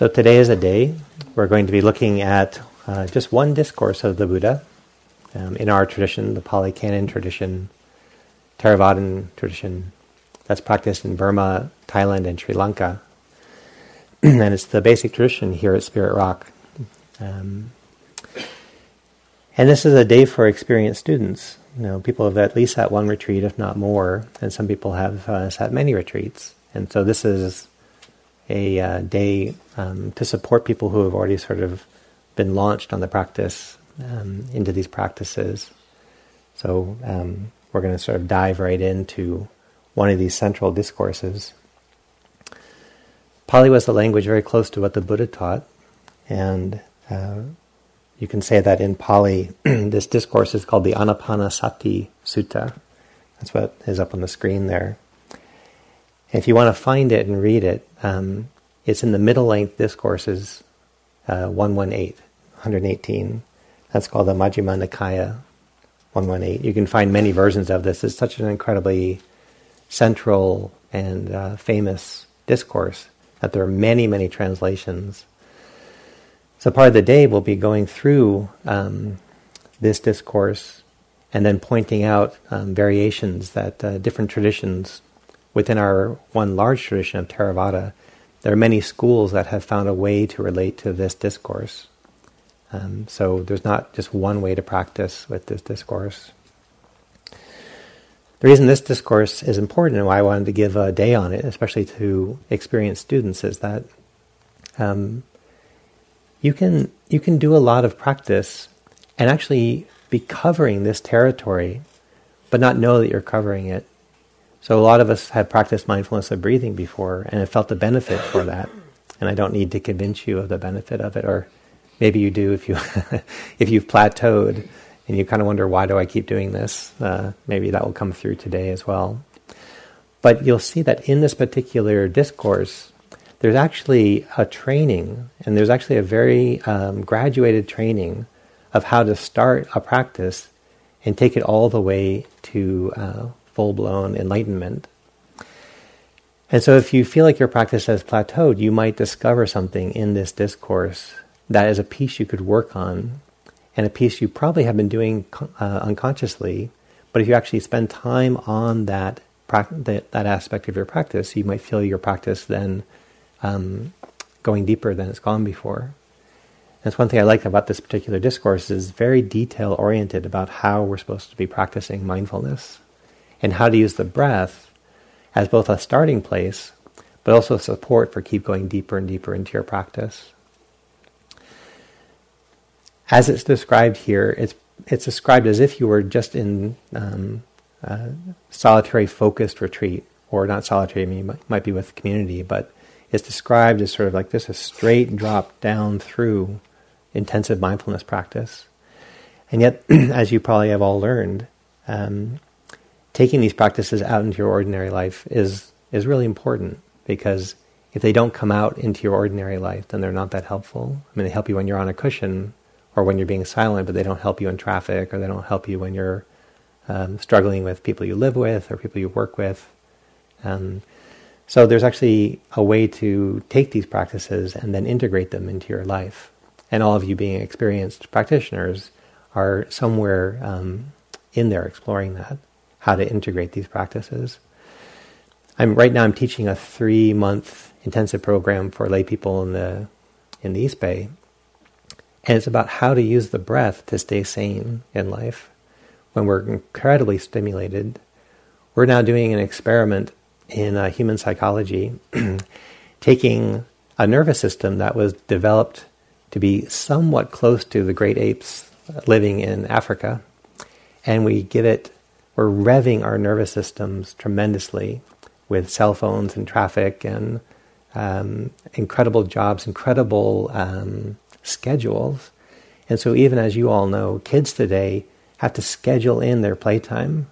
So today is a day we're going to be looking at uh, just one discourse of the Buddha um, in our tradition, the Pali Canon tradition, Theravadan tradition that's practiced in Burma, Thailand, and Sri Lanka. and it's the basic tradition here at Spirit Rock. Um, and this is a day for experienced students. You know, people have at least sat one retreat, if not more, and some people have uh, sat many retreats. And so this is a uh, day um, to support people who have already sort of been launched on the practice um, into these practices. So um, we're going to sort of dive right into one of these central discourses. Pali was a language very close to what the Buddha taught, and uh, you can say that in Pali, this discourse is called the Anapanasati Sutta. That's what is up on the screen there. If you want to find it and read it, um, it's in the middle length discourses, uh, 118, 118. That's called the Majjhima Nikaya 118. You can find many versions of this. It's such an incredibly central and uh, famous discourse that there are many, many translations. So part of the day we'll be going through um, this discourse and then pointing out um, variations that uh, different traditions within our one large tradition of Theravada, there are many schools that have found a way to relate to this discourse. Um, so there's not just one way to practice with this discourse. The reason this discourse is important and why I wanted to give a day on it, especially to experienced students, is that um, you can you can do a lot of practice and actually be covering this territory, but not know that you're covering it. So a lot of us have practiced mindfulness of breathing before and have felt the benefit for that. And I don't need to convince you of the benefit of it, or maybe you do if you if you've plateaued and you kind of wonder why do I keep doing this. Uh, maybe that will come through today as well. But you'll see that in this particular discourse, there's actually a training, and there's actually a very um, graduated training of how to start a practice and take it all the way to uh, full blown enlightenment. And so, if you feel like your practice has plateaued, you might discover something in this discourse that is a piece you could work on, and a piece you probably have been doing uh, unconsciously. But if you actually spend time on that, that, aspect of your practice, you might feel your practice then um, going deeper than it's gone before. That's one thing I like about this particular discourse is very detail oriented about how we're supposed to be practicing mindfulness and how to use the breath as both a starting place, but also support for keep going deeper and deeper into your practice. As it's described here, it's it's described as if you were just in um, solitary focused retreat, or not solitary. I mean, might, might be with community, but it's described as sort of like this a straight drop down through intensive mindfulness practice. And yet, as you probably have all learned, um, taking these practices out into your ordinary life is is really important because if they don't come out into your ordinary life, then they're not that helpful. I mean, they help you when you're on a cushion or when you're being silent, but they don't help you in traffic or they don't help you when you're um, struggling with people you live with or people you work with. Um, so there's actually a way to take these practices and then integrate them into your life. And all of you being experienced practitioners are somewhere um, in there exploring that how to integrate these practices. I'm right now. I'm teaching a three month intensive program for lay people in the in the East Bay, and it's about how to use the breath to stay sane in life when we're incredibly stimulated. We're now doing an experiment in uh, human psychology, taking a nervous system that was developed to be somewhat close to the great apes living in Africa, and we give it we're revving our nervous systems tremendously with cell phones and traffic and um, incredible jobs, incredible um, schedules. And so, even as you all know, kids today have to schedule in their playtime.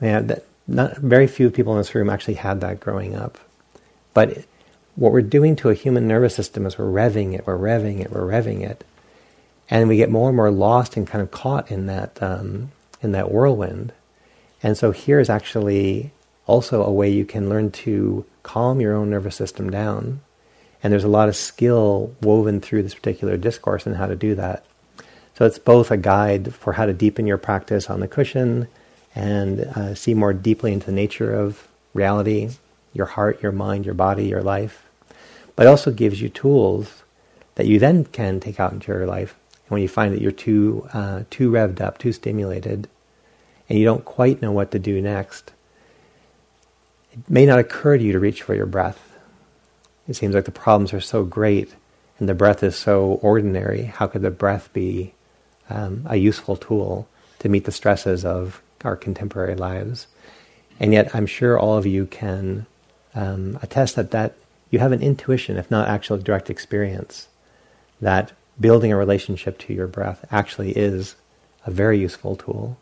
That, not very few people in this room actually had that growing up. But what we're doing to a human nervous system is we're revving it, we're revving it, we're revving it, and we get more and more lost and kind of caught in that um, in that whirlwind. And so here is actually also a way you can learn to calm your own nervous system down And there's a lot of skill woven through this particular discourse and how to do that. So it's both a guide for how to deepen your practice on the cushion and uh, see more deeply into the nature of reality, your heart, your mind, your body, your life. But also gives you tools that you then can take out into your life. And when you find that you're too uh, too revved up, too stimulated, and you don't quite know what to do next, it may not occur to you to reach for your breath. It seems like the problems are so great and the breath is so ordinary. How could the breath be um, a useful tool to meet the stresses of our contemporary lives? And yet, I'm sure all of you can um, attest that, that you have an intuition, if not actual direct experience, that building a relationship to your breath actually is a very useful tool.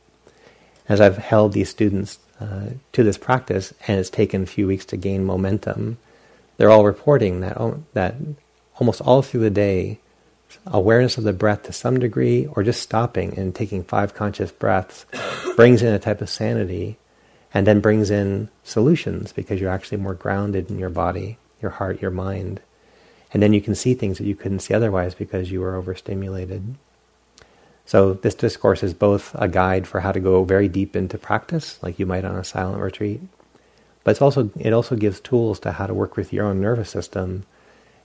As I've held these students uh, to this practice, and it's taken a few weeks to gain momentum, they're all reporting that oh, that almost all through the day, awareness of the breath to some degree, or just stopping and taking five conscious breaths, brings in a type of sanity, and then brings in solutions because you're actually more grounded in your body, your heart, your mind. And then you can see things that you couldn't see otherwise because you were overstimulated. So this discourse is both a guide for how to go very deep into practice, like you might on a silent retreat, but it's also it also gives tools to how to work with your own nervous system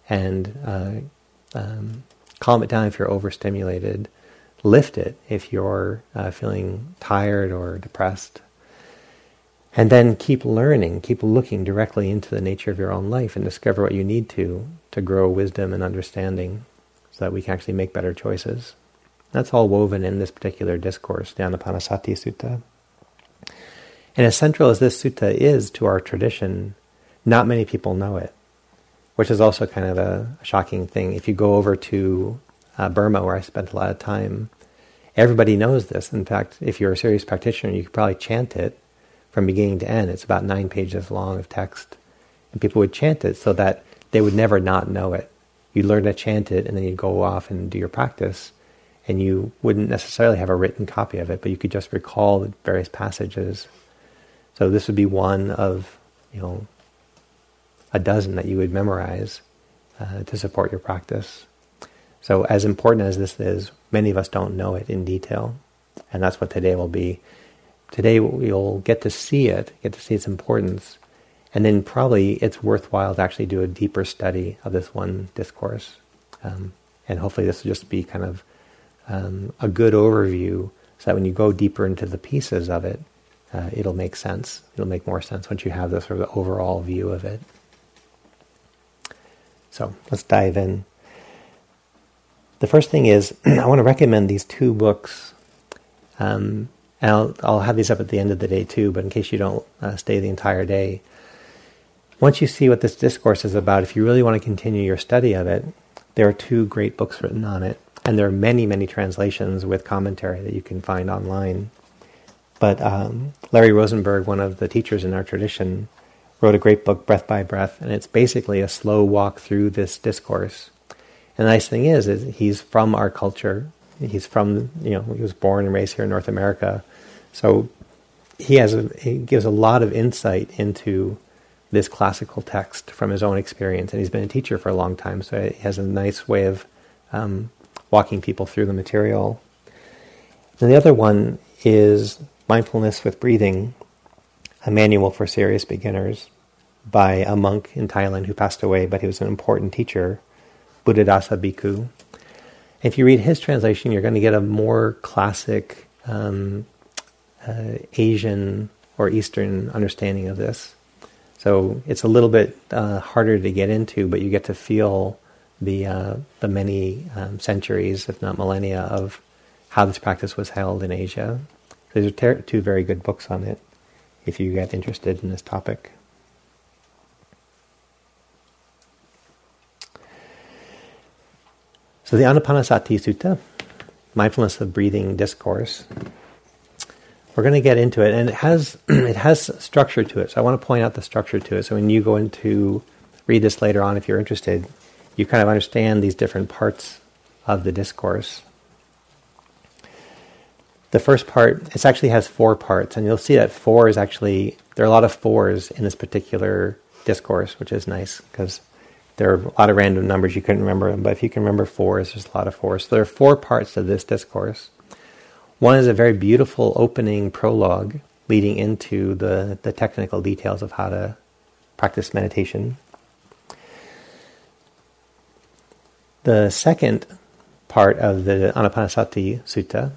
and uh, um, calm it down if you're overstimulated, lift it if you're uh, feeling tired or depressed, and then keep learning, keep looking directly into the nature of your own life and discover what you need to to grow wisdom and understanding so that we can actually make better choices. That's all woven in this particular discourse, the Anapanasati Sutta. And as central as this sutta is to our tradition, not many people know it, which is also kind of a shocking thing. If you go over to uh, Burma, where I spent a lot of time, everybody knows this. In fact, if you're a serious practitioner, you could probably chant it from beginning to end. It's about nine pages long of text. And people would chant it so that they would never not know it. You'd learn to chant it, and then you'd go off and do your practice. And you wouldn't necessarily have a written copy of it, but you could just recall the various passages. So this would be one of, you know, a dozen that you would memorize uh, to support your practice. So as important as this is, many of us don't know it in detail, and that's what today will be. Today we'll get to see it, get to see its importance, and then probably it's worthwhile to actually do a deeper study of this one discourse. Um, and hopefully this will just be kind of um, a good overview so that when you go deeper into the pieces of it, uh, it'll make sense. It'll make more sense once you have the sort of overall view of it. So let's dive in. The first thing is I want to recommend these two books. Um, and I'll, I'll, have these up at the end of the day too, but in case you don't uh, stay the entire day, once you see what this discourse is about, if you really want to continue your study of it, there are two great books written on it. And there are many, many translations with commentary that you can find online. But um, Larry Rosenberg, one of the teachers in our tradition, wrote a great book, Breath by Breath, and it's basically a slow walk through this discourse. And the nice thing is, is he's from our culture. He's from, you know, he was born and raised here in North America. So he has a, he gives a lot of insight into this classical text from his own experience, and he's been a teacher for a long time, so he has a nice way of um, walking people through the material. And the other one is Mindfulness with Breathing, a manual for serious beginners by a monk in Thailand who passed away, but he was an important teacher, Buddhadasa Bhikkhu. If you read his translation, you're going to get a more classic um, uh, Asian or Eastern understanding of this. So it's a little bit uh, harder to get into, but you get to feel the uh, the many um, centuries, if not millennia, of how this practice was held in Asia. Ter- two very good books on it if you get interested in this topic. So the Anapanasati Sutta, mindfulness of breathing discourse, we're going to get into it, and it has it has structure to it. So I want to point out the structure to it. So when you go into read this later on, if you're interested, you kind of understand these different parts of the discourse the first part, it actually has four parts, and you'll see that four is actually, there are a lot of fours in this particular discourse, which is nice because there are a lot of random numbers you couldn't remember them, but if you can remember fours, there's a lot of fours. So there are four parts to this discourse. One is a very beautiful opening prologue leading into the, the technical details of how to practice meditation. The second part of the Anapanasati Sutta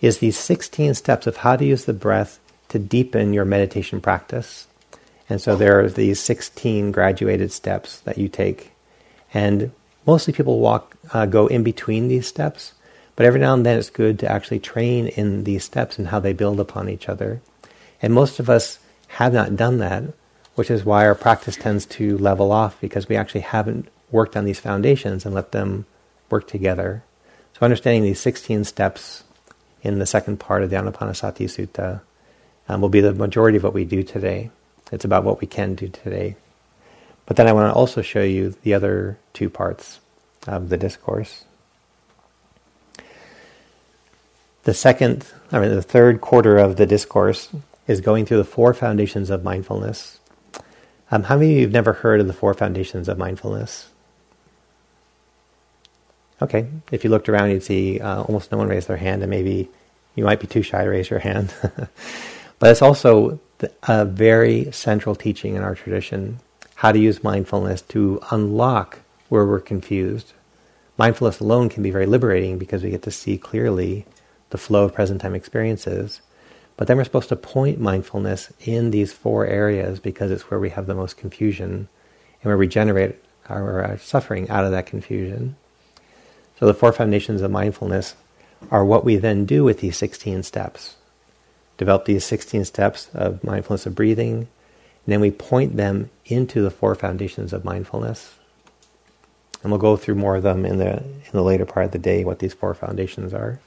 is these 16 steps of how to use the breath to deepen your meditation practice. And so there are these 16 graduated steps that you take. And mostly people walk, uh, go in between these steps, but every now and then it's good to actually train in these steps and how they build upon each other. And most of us have not done that, which is why our practice tends to level off because we actually haven't worked on these foundations and let them work together. So understanding these 16 steps in the second part of the Anapanasati Sutta um, will be the majority of what we do today. It's about what we can do today. But then I want to also show you the other two parts of the discourse. The second, I mean, the third quarter of the discourse is going through the four foundations of mindfulness. Um, how many of you have never heard of the four foundations of mindfulness? Okay, if you looked around, you'd see uh, almost no one raised their hand, and maybe you might be too shy to raise your hand. but it's also a very central teaching in our tradition how to use mindfulness to unlock where we're confused. Mindfulness alone can be very liberating because we get to see clearly the flow of present time experiences. But then we're supposed to point mindfulness in these four areas because it's where we have the most confusion and where we generate our suffering out of that confusion. So the four foundations of mindfulness are what we then do with these 16 steps. Develop these 16 steps of mindfulness of breathing, and then we point them into the four foundations of mindfulness. And we'll go through more of them in the in the later part of the day, what these four foundations are.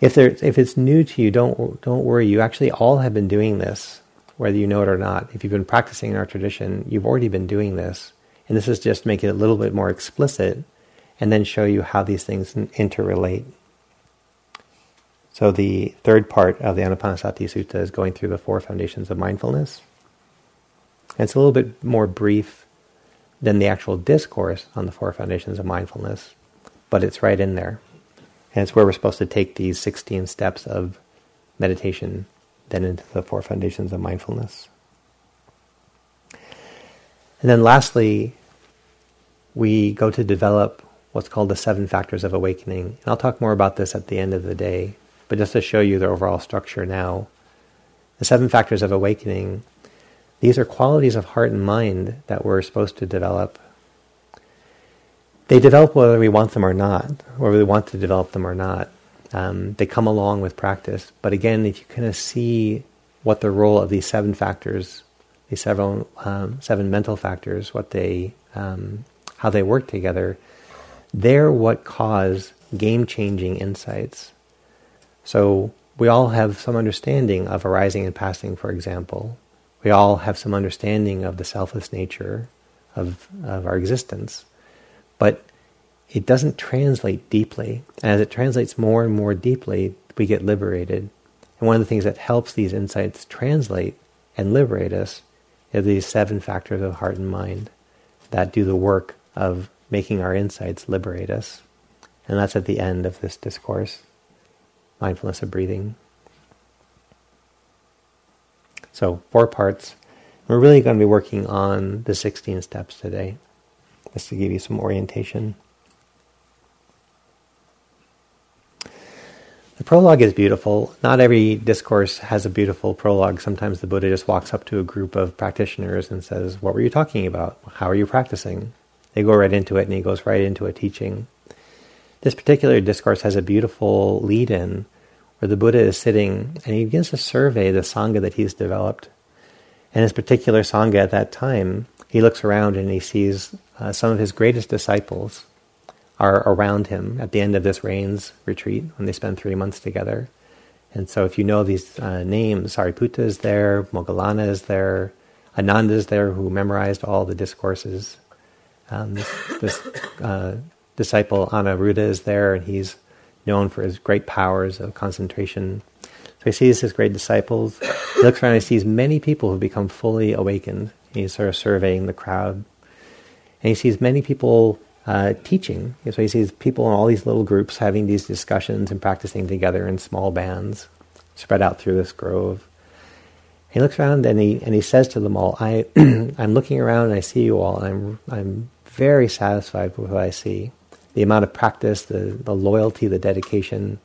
If there, if it's new to you, don't don't worry. You actually all have been doing this, whether you know it or not. If you've been practicing in our tradition, you've already been doing this, and this is just making it a little bit more explicit and then show you how these things interrelate. So the third part of the Anapanasati Sutta is going through the four foundations of mindfulness. And it's a little bit more brief than the actual discourse on the four foundations of mindfulness, but it's right in there. And it's where we're supposed to take these 16 steps of meditation then into the four foundations of mindfulness. And then lastly, we go to develop what's called the seven factors of awakening. And I'll talk more about this at the end of the day, but just to show you the overall structure now. The seven factors of awakening, these are qualities of heart and mind that we're supposed to develop. They develop whether we want them or not, whether we want to develop them or not. Um, they come along with practice. But again, if you kind of see what the role of these seven factors, these seven um, seven mental factors, what they um, how they work together, they're what cause game changing insights. So we all have some understanding of arising and passing, for example. We all have some understanding of the selfless nature of, of our existence. But it doesn't translate deeply. And as it translates more and more deeply, we get liberated. And one of the things that helps these insights translate and liberate us are these seven factors of heart and mind that do the work of making our insights liberate us. And that's at the end of this discourse mindfulness of breathing. So, four parts. We're really going to be working on the 16 steps today, just to give you some orientation. The prologue is beautiful. Not every discourse has a beautiful prologue. Sometimes the Buddha just walks up to a group of practitioners and says, What were you talking about? How are you practicing? They go right into it, and he goes right into a teaching. This particular discourse has a beautiful lead in where the Buddha is sitting and he begins to survey the Sangha that he's developed. And his particular Sangha at that time, he looks around and he sees uh, some of his greatest disciples are around him at the end of this rains retreat when they spend three months together. And so if you know these uh, names, Sariputta is there, Moggallana is there, Ananda is there who memorized all the discourses um, this, this uh, disciple Anuruddha is there, and he's known for his great powers of concentration. So he sees his great disciples. He looks around and he sees many people who have become fully awakened. He's sort of surveying the crowd. And he sees many people uh, teaching. So he sees people in all these little groups having these discussions and practicing together in small bands, spread out through this grove. He looks around and he and he says to them all, "I I'm looking around and I see you all. I'm I'm very satisfied with what I see. The amount of practice, the the loyalty, the dedication.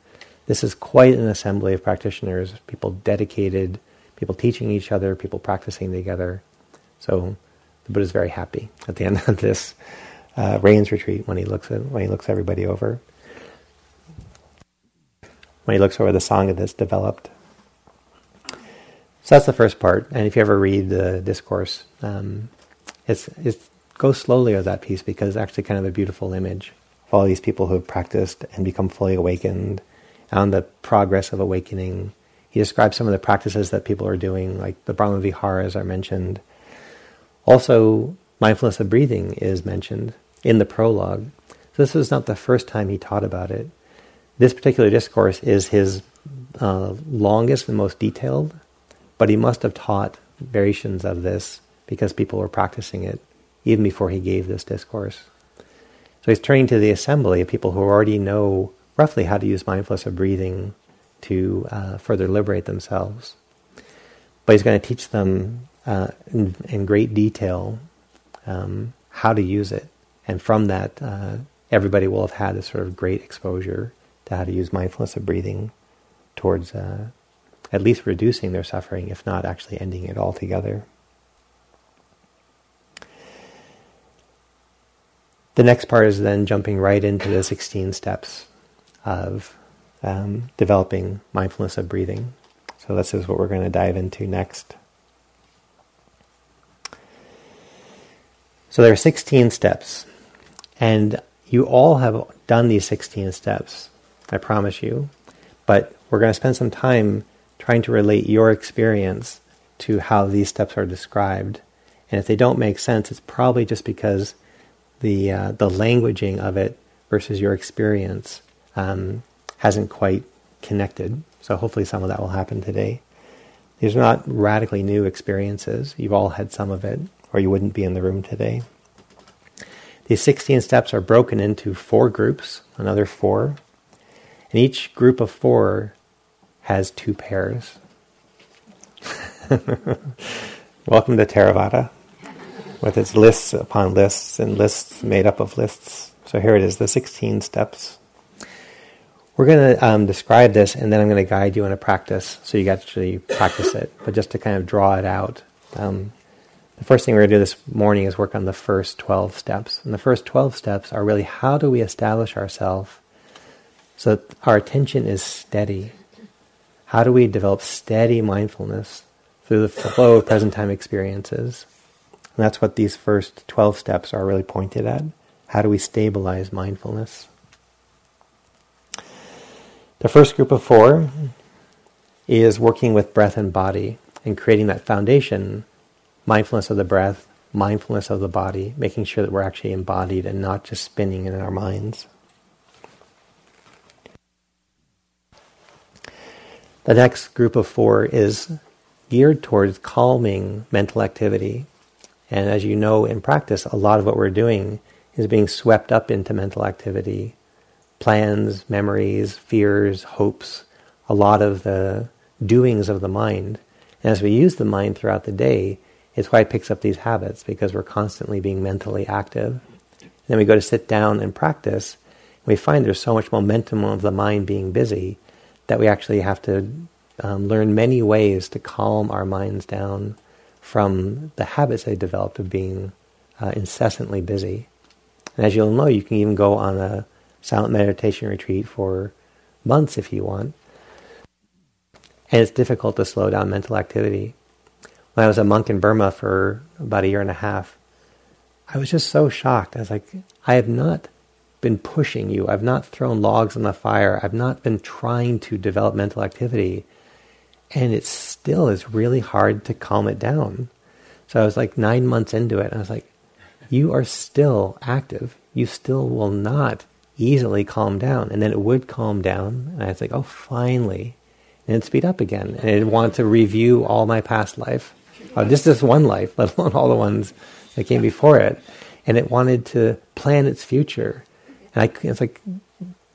This is quite an assembly of practitioners. People dedicated, people teaching each other, people practicing together. So the Buddha is very happy at the end of this uh, rains retreat when he looks at when he looks everybody over. When he looks over the sangha that's developed so that's the first part. And if you ever read the discourse, um, it's, it goes slowly with that piece because it's actually kind of a beautiful image of all these people who have practiced and become fully awakened and the progress of awakening. He describes some of the practices that people are doing, like the Brahma Viharas are mentioned. Also, mindfulness of breathing is mentioned in the prologue. So this was not the first time he taught about it. This particular discourse is his uh, longest and most detailed but he must have taught variations of this because people were practicing it even before he gave this discourse. So he's turning to the assembly of people who already know roughly how to use mindfulness of breathing to uh, further liberate themselves. But he's going to teach them uh, in, in, great detail um, how to use it. And from that, uh, everybody will have had this sort of great exposure to how to use mindfulness of breathing towards uh, at least reducing their suffering, if not actually ending it altogether. The next part is then jumping right into the 16 steps of um, developing mindfulness of breathing. So, this is what we're going to dive into next. So, there are 16 steps, and you all have done these 16 steps, I promise you. But we're going to spend some time trying to relate your experience to how these steps are described. And if they don't make sense, it's probably just because the uh, the languaging of it versus your experience um, hasn't quite connected. So hopefully some of that will happen today. These are not radically new experiences. You've all had some of it, or you wouldn't be in the room today. These 16 steps are broken into four groups, another four. And each group of four has two pairs. Welcome to Theravada, with its lists upon lists and lists made up of lists. So here it is, the 16 steps. We're going to um, describe this and then I'm going to guide you in a practice so you actually practice it. But just to kind of draw it out, um, the first thing we're going to do this morning is work on the first 12 steps. And the first 12 steps are really how do we establish ourselves so that our attention is steady how do we develop steady mindfulness through the flow of present time experiences? And that's what these first 12 steps are really pointed at. How do we stabilize mindfulness? The first group of four is working with breath and body and creating that foundation mindfulness of the breath, mindfulness of the body, making sure that we're actually embodied and not just spinning in our minds. The next group of four is geared towards calming mental activity. And as you know in practice, a lot of what we're doing is being swept up into mental activity. Plans, memories, fears, hopes, a lot of the doings of the mind. And as we use the mind throughout the day, it's why it picks up these habits, because we're constantly being mentally active. And then we go to sit down and practice, and we find there's so much momentum of the mind being busy that we actually have to um, learn many ways to calm our minds down from the habits they developed of being uh, incessantly busy. And as you'll know, you can even go on a silent meditation retreat for months if you want. And it's difficult to slow down mental activity. When I was a monk in Burma for about a year and a half, I was just so shocked. I was like, I have not been pushing you. I've not thrown logs on the fire. I've not been trying to develop mental activity. And it still is really hard to calm it down. So I was like nine months into it, and I was like, you are still active. You still will not easily calm down. And then it would calm down. And I was like, oh, finally. And it'd speed up again. And I'd want to review all my past life. Uh, just this one life, let alone all the ones that came before it. and it wanted to plan its future. And I, it's like,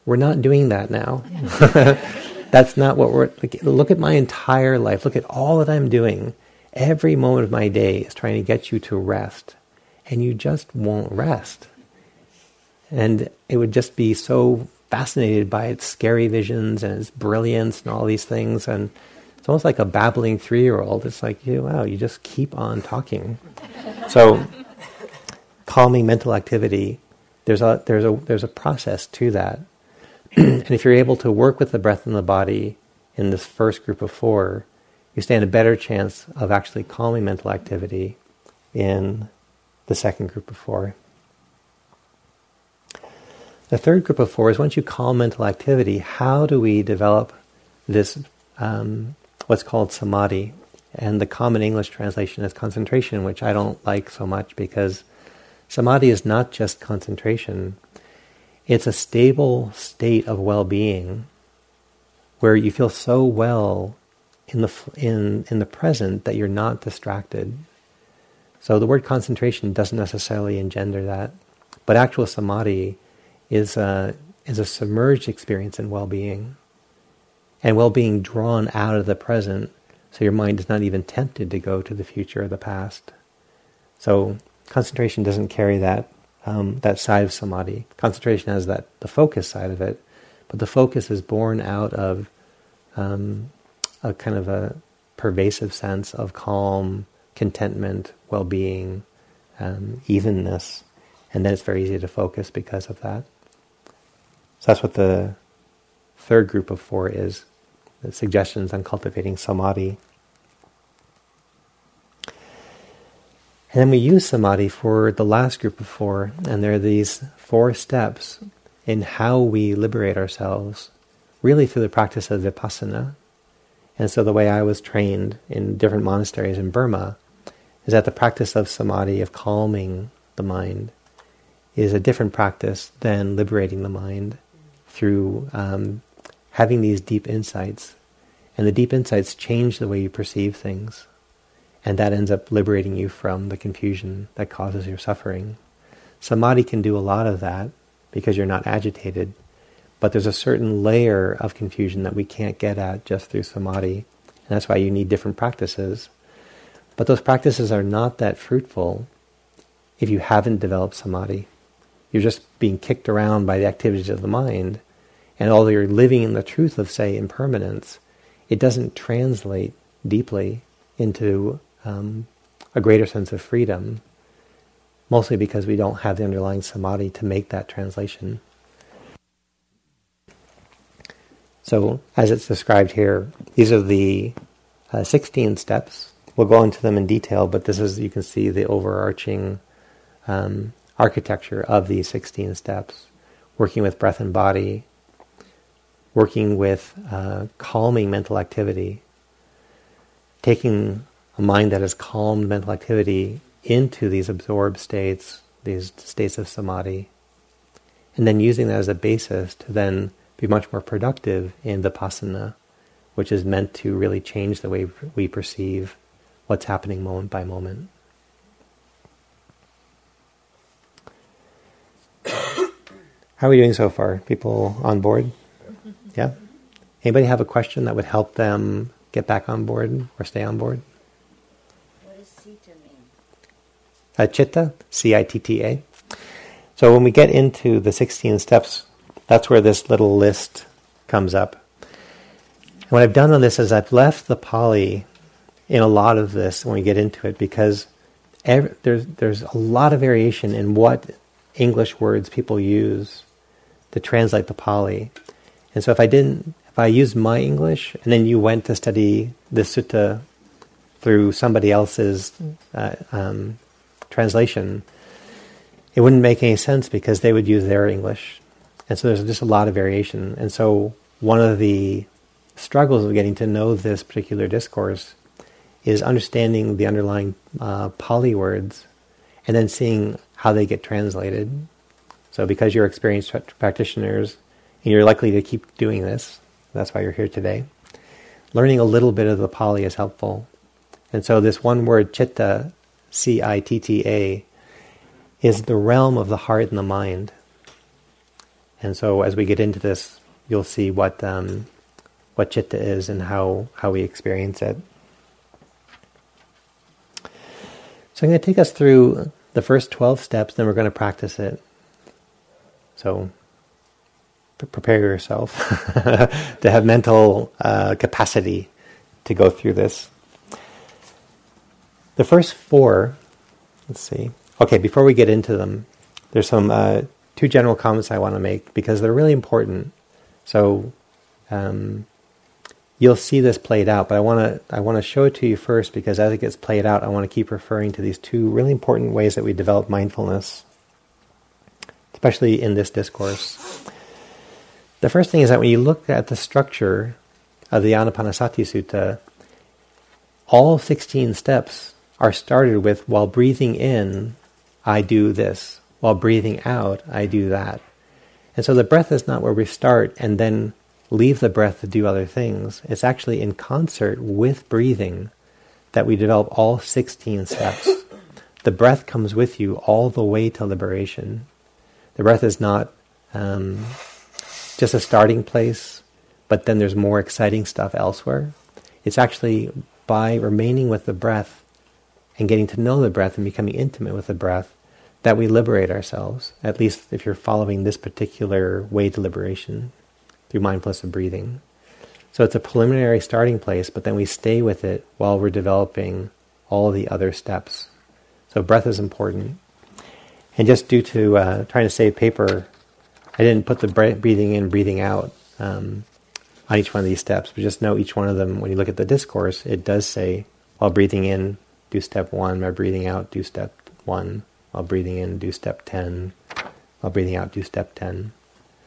we're not doing that now. That's not what we're. Like, look at my entire life. Look at all that I'm doing. Every moment of my day is trying to get you to rest, and you just won't rest. And it would just be so fascinated by its scary visions and its brilliance and all these things. And it's almost like a babbling three year old. It's like, you, wow, you just keep on talking. so, calming mental activity, there's a, there's, a, there's a process to that. and if you're able to work with the breath and the body in this first group of four, you stand a better chance of actually calming mental activity in the second group of four. The third group of four is once you calm mental activity, how do we develop this, um, what's called samadhi? And the common English translation is concentration, which I don't like so much because samadhi is not just concentration. It's a stable state of well-being where you feel so well in the in in the present that you're not distracted. So the word concentration doesn't necessarily engender that, but actual samadhi is a, is a submerged experience in well-being. And well-being drawn out of the present, so your mind is not even tempted to go to the future or the past. So concentration doesn't carry that um, that side of samadhi. Concentration has that the focus side of it, but the focus is born out of um, a kind of a pervasive sense of calm, contentment, well-being, um, evenness, and then it's very easy to focus because of that. So that's what the third group of four is the suggestions on cultivating samadhi. And then we use samadhi for the last group of four, and there are these four steps in how we liberate ourselves, really through the practice of vipassana. And so the way I was trained in different monasteries in Burma is that the practice of samadhi, of calming the mind, is a different practice than liberating the mind through um, having these deep insights. And the deep insights change the way you perceive things. And that ends up liberating you from the confusion that causes your suffering. Samadhi can do a lot of that because you're not agitated. But there's a certain layer of confusion that we can't get at just through samadhi. And that's why you need different practices. But those practices are not that fruitful if you haven't developed samadhi. You're just being kicked around by the activities of the mind. And although you're living in the truth of, say, impermanence, it doesn't translate deeply into um, a greater sense of freedom, mostly because we don't have the underlying samadhi to make that translation. So, as it's described here, these are the uh, 16 steps. We'll go into them in detail, but this is, you can see, the overarching um, architecture of these 16 steps, working with breath and body, working with uh, calming mental activity, taking a mind that has calmed mental activity into these absorbed states, these states of samadhi, and then using that as a basis to then be much more productive in vipassana, which is meant to really change the way we perceive what's happening moment by moment. How are we doing so far? People on board? Mm-hmm. Yeah? Anybody have a question that would help them get back on board or stay on board? What does citta mean? Uh, chitta, C-I-T-T-A. So when we get into the 16 steps, that's where this little list comes up. And what I've done on this is I've left the Pali in a lot of this when we get into it because every, there's, there's a lot of variation in what English words people use to translate the Pali. And so if I didn't, if I used my English and then you went to study the sutta through somebody else's uh, um, translation, it wouldn't make any sense because they would use their English. And so there's just a lot of variation. And so one of the struggles of getting to know this particular discourse is understanding the underlying uh, Pali words and then seeing how they get translated. So because you're experienced practitioners and you're likely to keep doing this, that's why you're here today, learning a little bit of the Pali is helpful. And so this one word, chitta, C-I-T-T-A, is the realm of the heart and the mind. And so as we get into this, you'll see what um, what chitta is and how, how we experience it. So I'm going to take us through the first 12 steps, then we're going to practice it. So prepare yourself to have mental uh, capacity to go through this. The first four, let's see. Okay, before we get into them, there's some uh, two general comments I want to make because they're really important. So um, you'll see this played out, but I want to I want to show it to you first because as it gets played out, I want to keep referring to these two really important ways that we develop mindfulness, especially in this discourse. The first thing is that when you look at the structure of the Anapanasati Sutta, all 16 steps are started with while breathing in, I do this. While breathing out, I do that. And so the breath is not where we start and then leave the breath to do other things. It's actually in concert with breathing that we develop all 16 steps. The breath comes with you all the way to liberation. The breath is not um, just a starting place, but then there's more exciting stuff elsewhere. It's actually by remaining with the breath and getting to know the breath and becoming intimate with the breath that we liberate ourselves, at least if you're following this particular way to liberation through mindfulness of breathing. So it's a preliminary starting place, but then we stay with it while we're developing all the other steps. So breath is important. And just due to uh, trying to save paper, I didn't put the breathing in, breathing out um, on each one of these steps, but just know each one of them, when you look at the discourse, it does say, while breathing in, do step one, by breathing out, do step one, while breathing in, do step 10, while breathing out, do step 10.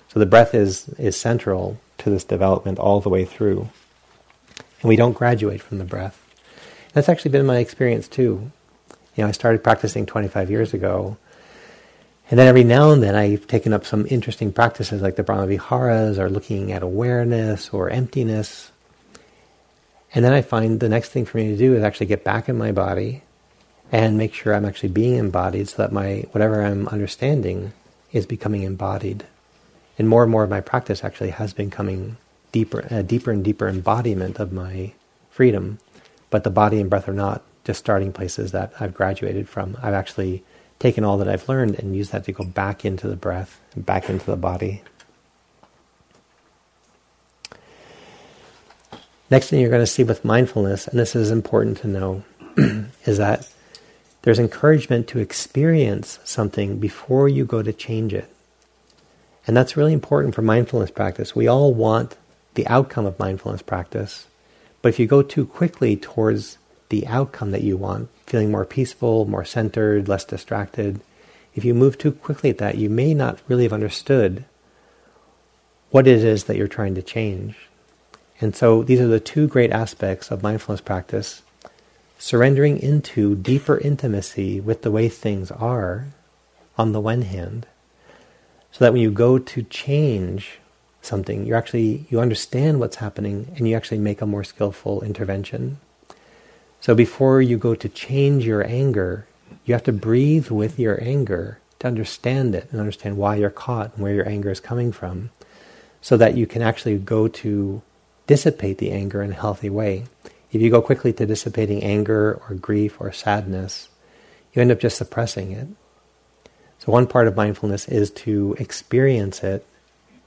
So the breath is, is central to this development all the way through. And we don't graduate from the breath. That's actually been my experience too. You know, I started practicing 25 years ago, and then every now and then I've taken up some interesting practices like the Brahma Viharas or looking at awareness or emptiness. And then I find the next thing for me to do is actually get back in my body and make sure I'm actually being embodied so that my whatever I'm understanding is becoming embodied. And more and more of my practice actually has been coming deeper, a deeper and deeper embodiment of my freedom. But the body and breath are not just starting places that I've graduated from. I've actually taken all that I've learned and used that to go back into the breath back into the body. Next thing you're going to see with mindfulness, and this is important to know, is that there's encouragement to experience something before you go to change it. And that's really important for mindfulness practice. We all want the outcome of mindfulness practice, but if you go too quickly towards the outcome that you want, feeling more peaceful, more centered, less distracted, if you move too quickly at that, you may not really have understood what it is that you're trying to change. And so these are the two great aspects of mindfulness practice surrendering into deeper intimacy with the way things are, on the one hand, so that when you go to change something, you actually you understand what's happening and you actually make a more skillful intervention. So before you go to change your anger, you have to breathe with your anger to understand it and understand why you're caught and where your anger is coming from, so that you can actually go to dissipate the anger in a healthy way. If you go quickly to dissipating anger or grief or sadness, you end up just suppressing it. So one part of mindfulness is to experience it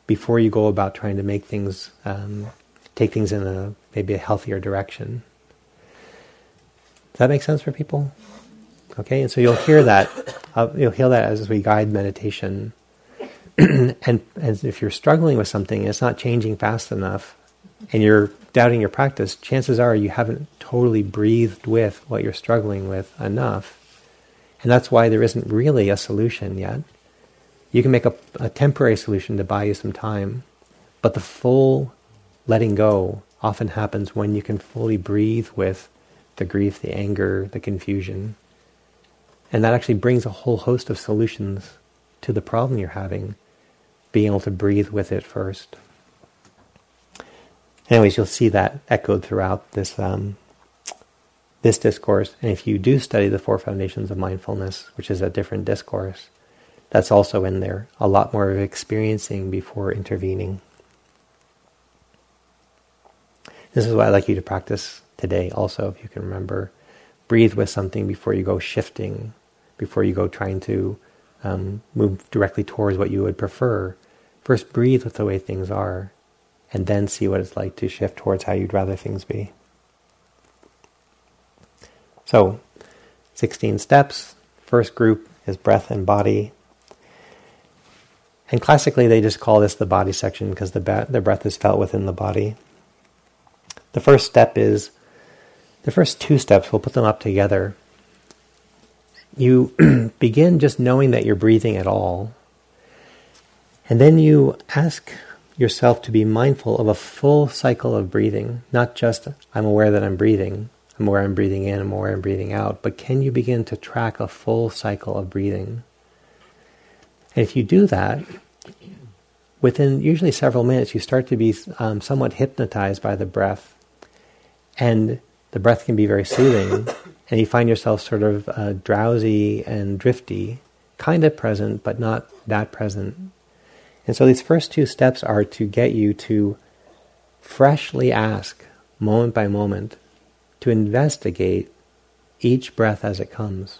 before you go about trying to make things, um, take things in a maybe a healthier direction. Does that make sense for people? Okay, and so you'll hear that. Uh, you'll hear that as we guide meditation. and, and if you're struggling with something it's not changing fast enough, and you're doubting your practice, chances are you haven't totally breathed with what you're struggling with enough. And that's why there isn't really a solution yet. You can make a, a temporary solution to buy you some time, but the full letting go often happens when you can fully breathe with the grief, the anger, the confusion. And that actually brings a whole host of solutions to the problem you're having, being able to breathe with it first. Anyways, you'll see that echoed throughout this um, this discourse, and if you do study the Four Foundations of Mindfulness, which is a different discourse, that's also in there. A lot more of experiencing before intervening. This is what I'd like you to practice today also, if you can remember. Breathe with something before you go shifting, before you go trying to um, move directly towards what you would prefer. First, breathe with the way things are, and then see what it's like to shift towards how you'd rather things be. So, 16 steps. First group is breath and body. And classically, they just call this the body section because the, the breath is felt within the body. The first step is the first two steps, we'll put them up together. You begin just knowing that you're breathing at all. And then you ask yourself to be mindful of a full cycle of breathing, not just I'm aware that I'm breathing, I'm aware I'm breathing in, I'm aware I'm breathing out, but can you begin to track a full cycle of breathing? And if you do that, within usually several minutes, you start to be um, somewhat hypnotized by the breath. And the breath can be very soothing, and you find yourself sort of uh, drowsy and drifty, kind of present, but not that present. And so these first two steps are to get you to freshly ask, moment by moment, to investigate each breath as it comes.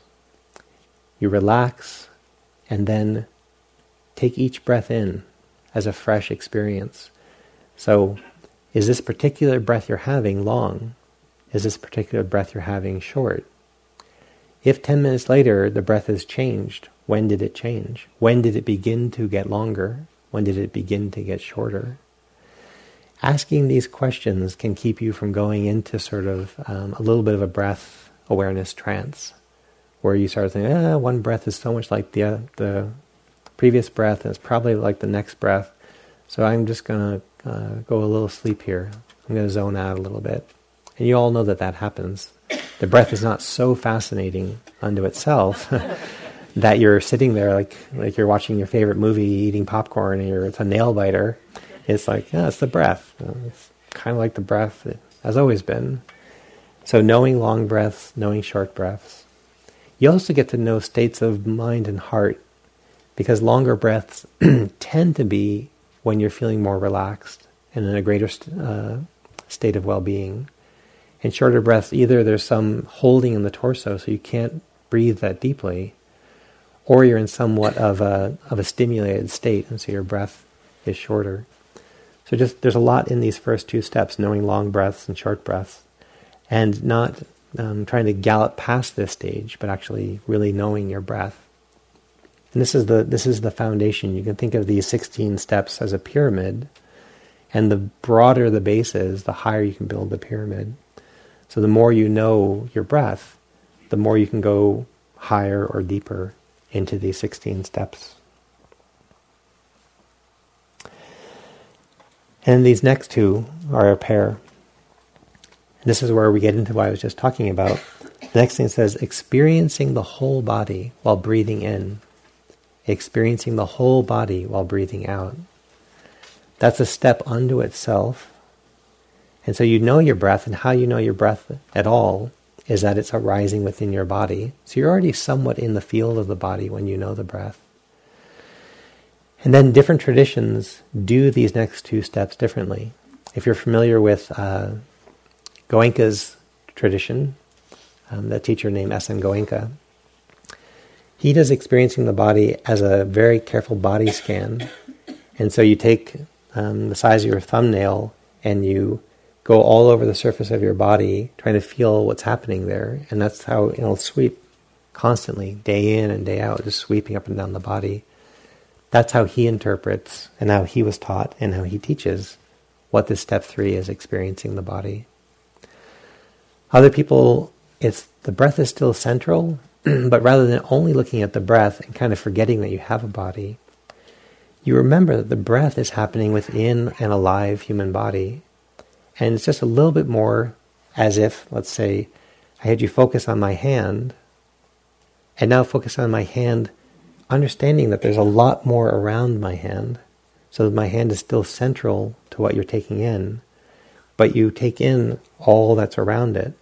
You relax and then take each breath in as a fresh experience. So, is this particular breath you're having long? Is this particular breath you're having short? If 10 minutes later the breath has changed, when did it change? When did it begin to get longer? When did it begin to get shorter? Asking these questions can keep you from going into sort of um, a little bit of a breath awareness trance, where you start thinking, ah, one breath is so much like the, uh, the previous breath, and it's probably like the next breath. So I'm just going to uh, go a little sleep here. I'm going to zone out a little bit. And you all know that that happens. The breath is not so fascinating unto itself that you're sitting there like like you're watching your favorite movie, eating popcorn, and it's a nail biter. It's like, yeah, it's the breath. It's kind of like the breath it has always been. So knowing long breaths, knowing short breaths. You also get to know states of mind and heart because longer breaths tend to be when you're feeling more relaxed and in a greater st- uh, state of well-being. And shorter breaths, either there's some holding in the torso so you can't breathe that deeply, or you're in somewhat of a, of a stimulated state and so your breath is shorter. So just there's a lot in these first two steps, knowing long breaths and short breaths, and not um, trying to gallop past this stage, but actually really knowing your breath. And this is the this is the foundation. You can think of these 16 steps as a pyramid, and the broader the base is, the higher you can build the pyramid. So the more you know your breath, the more you can go higher or deeper into these 16 steps. And these next two are a pair. This is where we get into what I was just talking about. The next thing says experiencing the whole body while breathing in, experiencing the whole body while breathing out. That's a step unto itself. And so you know your breath, and how you know your breath at all is that it's arising within your body. So you're already somewhat in the field of the body when you know the breath. And then different traditions do these next two steps differently. If you're familiar with uh, Goenka's tradition, um, the teacher named S.N. Goenka, he does experiencing the body as a very careful body scan. And so you take um, the size of your thumbnail and you go all over the surface of your body, trying to feel what's happening there. And that's how it'll sweep constantly, day in and day out, just sweeping up and down the body. That's how he interprets and how he was taught and how he teaches what this step three is experiencing the body. Other people, it's the breath is still central, but rather than only looking at the breath and kind of forgetting that you have a body, you remember that the breath is happening within an alive human body and it's just a little bit more as if, let's say, I had you focus on my hand, and now focus on my hand, understanding that there's a lot more around my hand, so that my hand is still central to what you're taking in, but you take in all that's around it,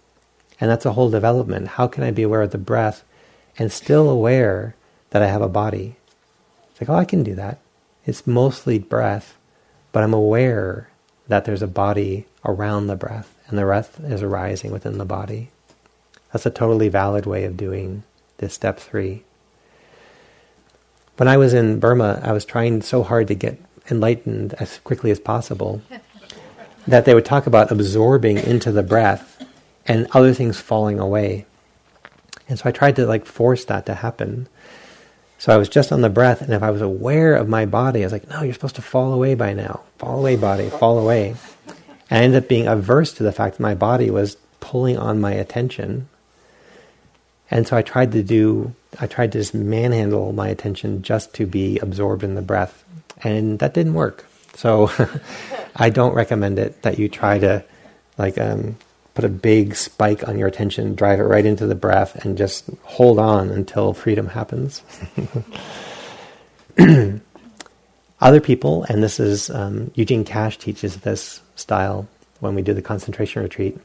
And that's a whole development. How can I be aware of the breath and still aware that I have a body? It's like, oh, I can do that. It's mostly breath, but I'm aware that there's a body around the breath and the breath is arising within the body. That's a totally valid way of doing this step three. When I was in Burma, I was trying so hard to get enlightened as quickly as possible that they would talk about absorbing into the breath and other things falling away. And so I tried to like force that to happen. So I was just on the breath, and if I was aware of my body, I was like, no, you're supposed to fall away by now. Fall away, body, fall away. I ended up being averse to the fact that my body was pulling on my attention. And so I tried to do, I tried to just manhandle my attention just to be absorbed in the breath. And that didn't work. So I don't recommend it that you try to like um, put a big spike on your attention, drive it right into the breath, and just hold on until freedom happens. Other people, and this is um, Eugene Cash teaches this style when we do the concentration retreat.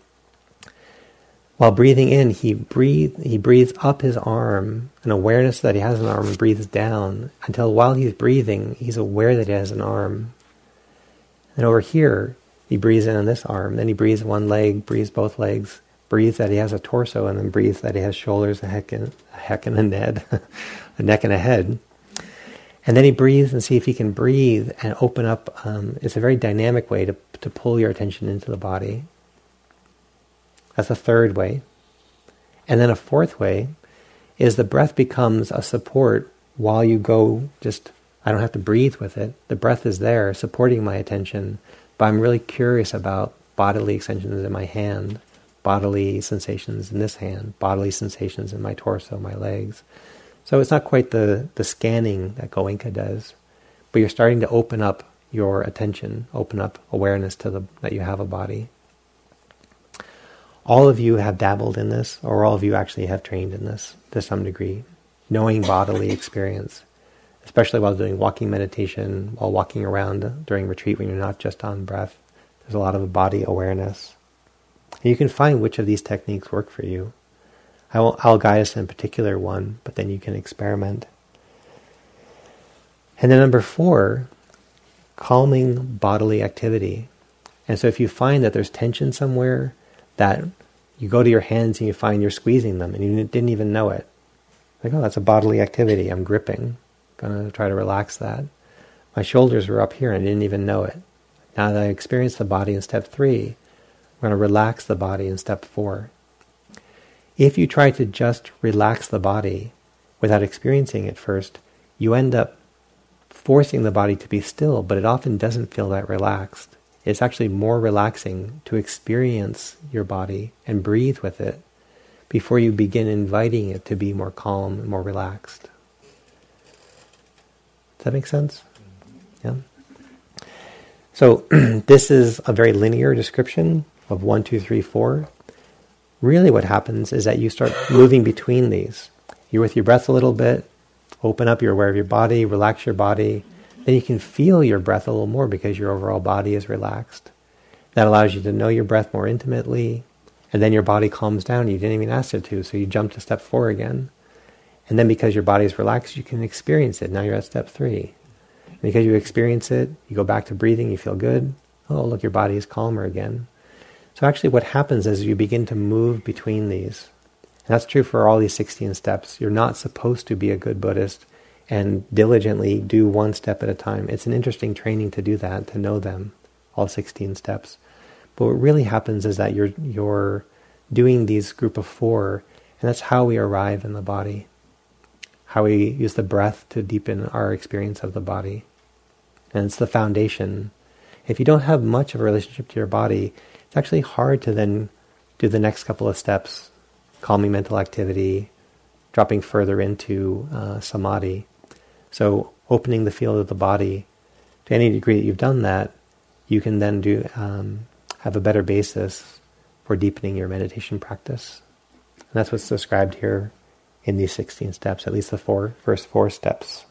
While breathing in, he breathe he breathes up his arm, an awareness that he has an arm, breathes down until while he's breathing, he's aware that he has an arm. And over here, he breathes in on this arm, then he breathes one leg, breathes both legs, breathes that he has a torso, and then breathes that he has shoulders, a heck and a, heck and a head, a neck and a head. And then he breathes and see if he can breathe and open up. Um, it's a very dynamic way to, to pull your attention into the body. That's a third way. And then a fourth way is the breath becomes a support while you go just, I don't have to breathe with it. The breath is there supporting my attention, but I'm really curious about bodily extensions in my hand, bodily sensations in this hand, bodily sensations in my torso, my legs. So it's not quite the, the scanning that Goenka does, but you're starting to open up your attention, open up awareness to the that you have a body. All of you have dabbled in this, or all of you actually have trained in this to some degree, knowing bodily experience, especially while doing walking meditation, while walking around during retreat when you're not just on breath. There's a lot of body awareness. And you can find which of these techniques work for you. I will, I'll guide us in a particular one, but then you can experiment. And then number four, calming bodily activity. And so if you find that there's tension somewhere, that you go to your hands and you find you're squeezing them and you didn't even know it. Like, oh, that's a bodily activity. I'm gripping. I'm gonna try to relax that. My shoulders were up here and I didn't even know it. Now that I experienced the body in step three, I'm going to relax the body in step four. If you try to just relax the body without experiencing it first, you end up forcing the body to be still, but it often doesn't feel that relaxed. It's actually more relaxing to experience your body and breathe with it before you begin inviting it to be more calm and more relaxed. Does that make sense? Mm-hmm. Yeah. So this is a very linear description of one, two, three, four. Really, what happens is that you start moving between these. You're with your breath a little bit, open up, you're aware of your body, relax your body. Then you can feel your breath a little more because your overall body is relaxed. That allows you to know your breath more intimately, and then your body calms down. You didn't even ask it to, so you jump to step four again. And then because your body is relaxed, you can experience it. Now you're at step three. And because you experience it, you go back to breathing, you feel good. Oh, look, your body is calmer again. So actually what happens is you begin to move between these. And that's true for all these 16 steps. You're not supposed to be a good Buddhist and diligently do one step at a time. It's an interesting training to do that, to know them, all 16 steps. But what really happens is that you're, you're doing these group of four, and that's how we arrive in the body. How we use the breath to deepen our experience of the body. And it's the foundation. If you don't have much of a relationship to your body, it's actually hard to then do the next couple of steps, calming mental activity, dropping further into uh, samadhi. So opening the field of the body to any degree that you've done that, you can then do um, have a better basis for deepening your meditation practice. And that's what's described here in these 16 steps, at least the four first four steps.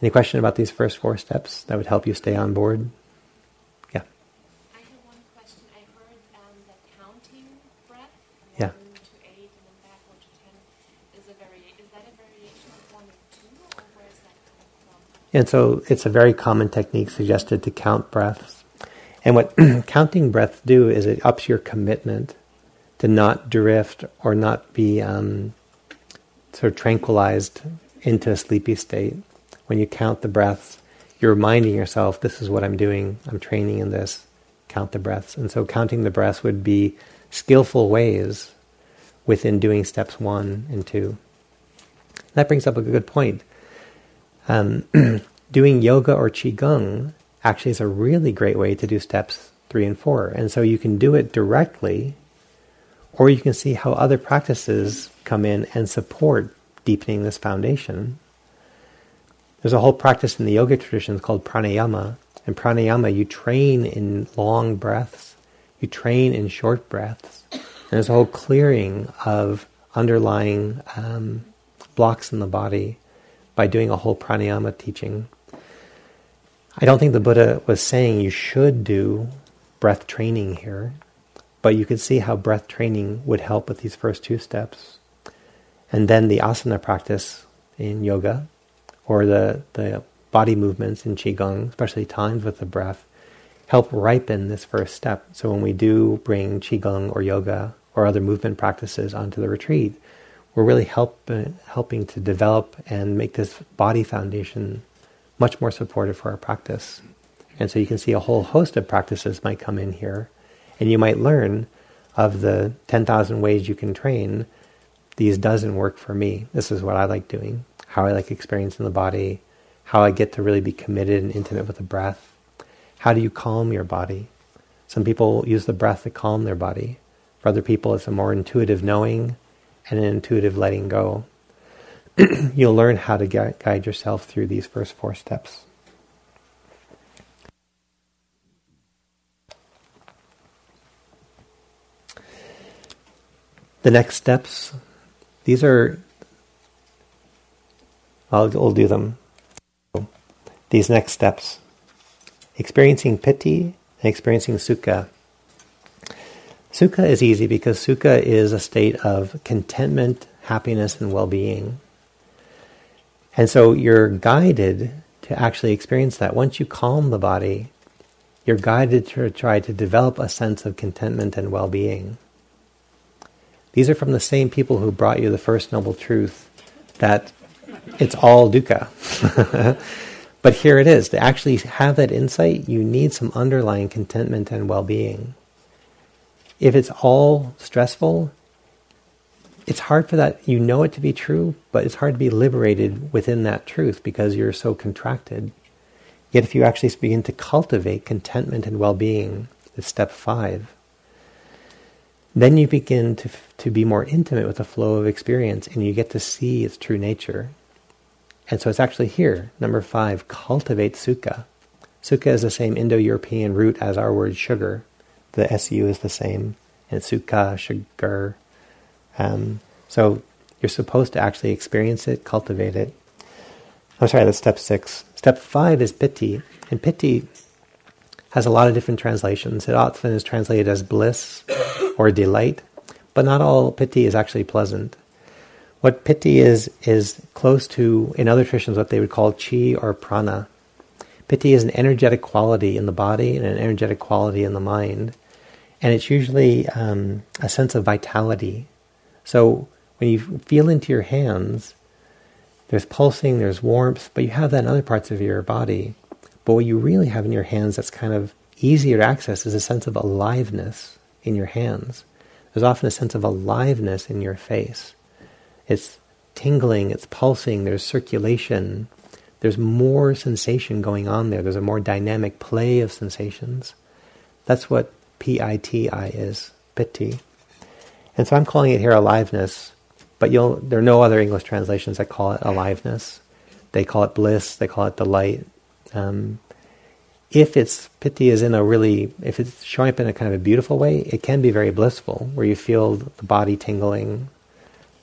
Any question about these first four steps that would help you stay on board? I have one question. I heard um, that counting And so it's a very common technique suggested to count breaths. And what counting breaths do is it ups your commitment to not drift or not be um, sort of tranquilized into a sleepy state. When you count the breaths, you're reminding yourself, this is what I'm doing, I'm training in this, count the breaths. And so counting the breaths would be skillful ways within doing steps one and two. That brings up a good point. Um, doing yoga or qigong actually is a really great way to do steps three and four. And so you can do it directly, or you can see how other practices come in and support deepening this foundation. There's a whole practice in the yoga tradition called pranayama. And pranayama, you train in long breaths, you train in short breaths. And there's a whole clearing of underlying um, blocks in the body by doing a whole pranayama teaching. I don't think the Buddha was saying you should do breath training here, but you could see how breath training would help with these first two steps. And then the asana practice in yoga, or the, the body movements in Qigong, especially timed with the breath, help ripen this first step. So when we do bring Qigong or yoga or other movement practices onto the retreat, we're really help, uh, helping to develop and make this body foundation much more supportive for our practice. And so you can see a whole host of practices might come in here, and you might learn of the 10,000 ways you can train, these doesn't work for me. This is what I like doing, how I like experiencing the body, how I get to really be committed and intimate with the breath. How do you calm your body? Some people use the breath to calm their body. For other people, it's a more intuitive knowing and an intuitive letting go. You'll learn how to guide yourself through these first four steps. The next steps, these are, I'll, I'll do them. These next steps experiencing piti and experiencing sukha Sukha is easy because sukha is a state of contentment, happiness, and well being. And so you're guided to actually experience that. Once you calm the body, you're guided to try to develop a sense of contentment and well being. These are from the same people who brought you the first noble truth that it's all dukkha. but here it is. To actually have that insight, you need some underlying contentment and well being if it's all stressful, it's hard for that, you know it to be true, but it's hard to be liberated within that truth because you're so contracted. Yet if you actually begin to cultivate contentment and well being, it's step five, then you begin to, to be more intimate with the flow of experience and you get to see its true nature. And so it's actually here, number five, cultivate sukha. Sukha is the same Indo European root as our word sugar the SU is the same, and sukha, sugar. Um, so you're supposed to actually experience it, cultivate it. I'm sorry, that's step six. Step five is piti, and piti has a lot of different translations. It often is translated as bliss or delight, but not all piti is actually pleasant. What piti is, is close to, in other traditions, what they would call chi or prana. Piti is an energetic quality in the body and an energetic quality in the mind. And it's usually um, a sense of vitality. So when you feel into your hands, there's pulsing, there's warmth, but you have that in other parts of your body. But what you really have in your hands that's kind of easier to access is a sense of aliveness in your hands. There's often a sense of aliveness in your face. It's tingling, it's pulsing, there's circulation, there's more sensation going on there. There's a more dynamic play of sensations. That's what P-I-T-I is, piti. And so I'm calling it here aliveness, but there are no other English translations that call it aliveness. They call it bliss, they call it delight. Um, if it's piti is in a really, if it's showing up in a kind of a beautiful way, it can be very blissful, where you feel the body tingling.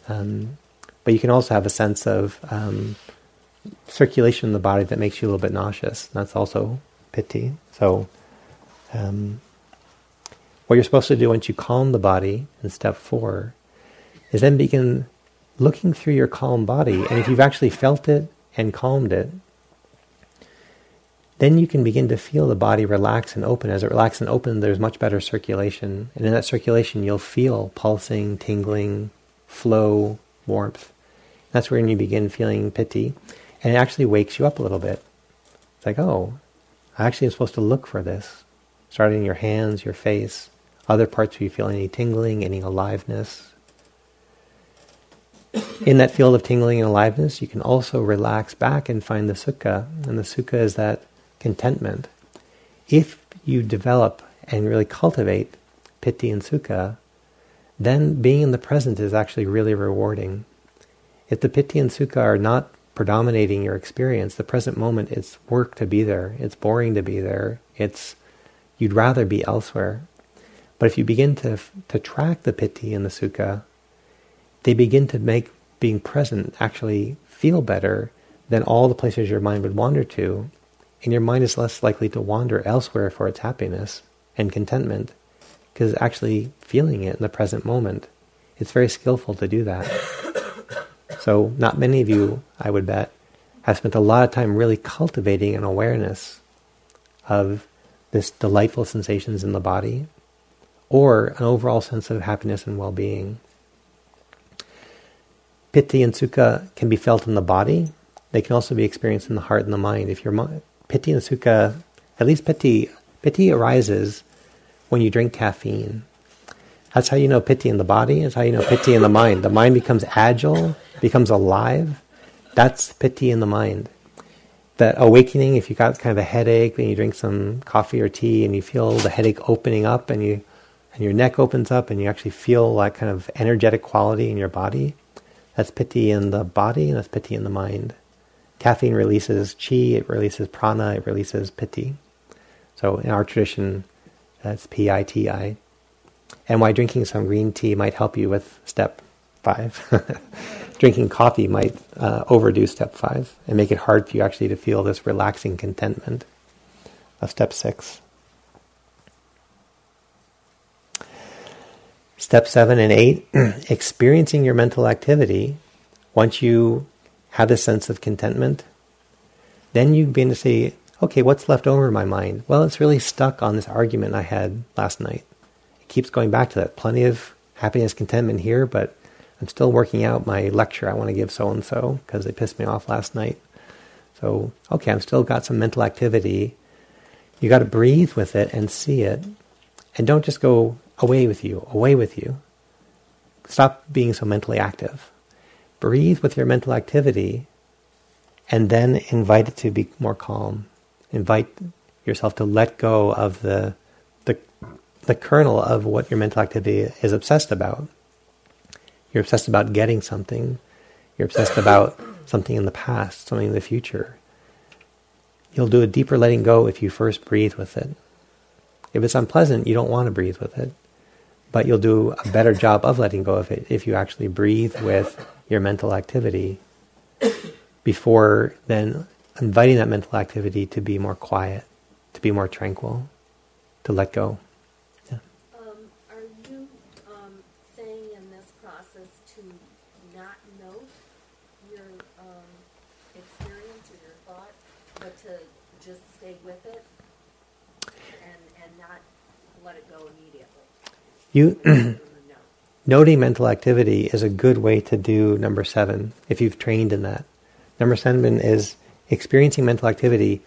Um, but you can also have a sense of um, circulation in the body that makes you a little bit nauseous. That's also piti. So um, what you're supposed to do once you calm the body in step four is then begin looking through your calm body. And if you've actually felt it and calmed it, then you can begin to feel the body relax and open. As it relaxes and opens, there's much better circulation. And in that circulation, you'll feel pulsing, tingling, flow, warmth. That's when you begin feeling piti. And it actually wakes you up a little bit. It's like, oh, I actually am supposed to look for this. Starting in your hands, your face, other parts where you feel any tingling, any aliveness. In that field of tingling and aliveness, you can also relax back and find the sukha. And the sukha is that contentment. If you develop and really cultivate piti and sukha, then being in the present is actually really rewarding. If the piti and sukha are not predominating your experience, the present moment, it's work to be there. It's boring to be there. It's you'd rather be elsewhere. But if you begin to to track the piti and the sukha, they begin to make being present actually feel better than all the places your mind would wander to, and your mind is less likely to wander elsewhere for its happiness and contentment, because actually feeling it in the present moment. It's very skillful to do that. So, not many of you, I would bet, have spent a lot of time really cultivating an awareness of this delightful sensations in the body or an overall sense of happiness and well-being. Piti and sukha can be felt in the body. They can also be experienced in the heart and the mind. If your piti and sukha, at least piti, piti arises when you drink caffeine. That's how you know piti in the body. That's how you know piti in the mind. The mind becomes agile becomes alive, that's piti in the mind. That awakening, if you got kind of a headache, and you drink some coffee or tea, and you feel the headache opening up, and you and your neck opens up, and you actually feel like kind of energetic quality in your body. That's piti in the body, and that's piti in the mind. Caffeine releases chi, it releases prana, it releases piti. So in our tradition, that's P-I-T-I. And why drinking some green tea might help you with step five. drinking coffee might uh, overdo step five and make it hard for you actually to feel this relaxing contentment of step six. Step seven and eight, experiencing your mental activity. Once you have this sense of contentment, then you begin to say, okay, what's left over in my mind? Well, it's really stuck on this argument I had last night. It keeps going back to that. Plenty of happiness, contentment here, but I'm still working out my lecture I want to give so and so because they pissed me off last night. So, okay, I've still got some mental activity. You got to breathe with it and see it. And don't just go away with you, away with you. Stop being so mentally active. Breathe with your mental activity and then invite it to be more calm. Invite yourself to let go of the, the, the kernel of what your mental activity is obsessed about. You're obsessed about getting something. You're obsessed about something in the past, something in the future. You'll do a deeper letting go if you first breathe with it. If it's unpleasant, you don't want to breathe with it. But you'll do a better job of letting go of it if you actually breathe with your mental activity before then inviting that mental activity to be more quiet, to be more tranquil, to let go. You noting mental activity is a good way to do number seven if you've trained in that. Number seven is experiencing mental activity.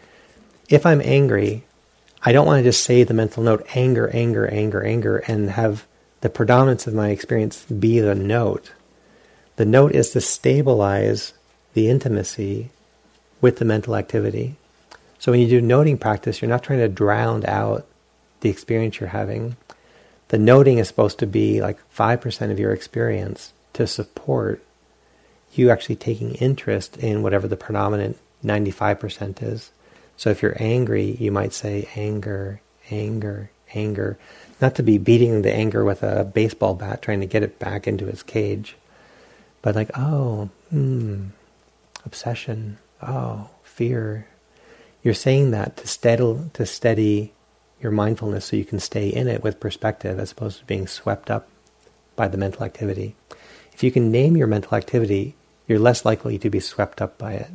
If I'm angry, I don't want to just say the mental note anger, anger, anger, anger, and have the predominance of my experience be the note. The note is to stabilize the intimacy with the mental activity. So when you do noting practice, you're not trying to drown out the experience you're having the noting is supposed to be like 5% of your experience to support you actually taking interest in whatever the predominant 95% is. So if you're angry, you might say anger, anger, anger. Not to be beating the anger with a baseball bat, trying to get it back into its cage, but like, oh, hmm, obsession, oh, fear. You're saying that to steady, to steady your mindfulness so you can stay in it with perspective as opposed to being swept up by the mental activity. If you can name your mental activity, you're less likely to be swept up by it.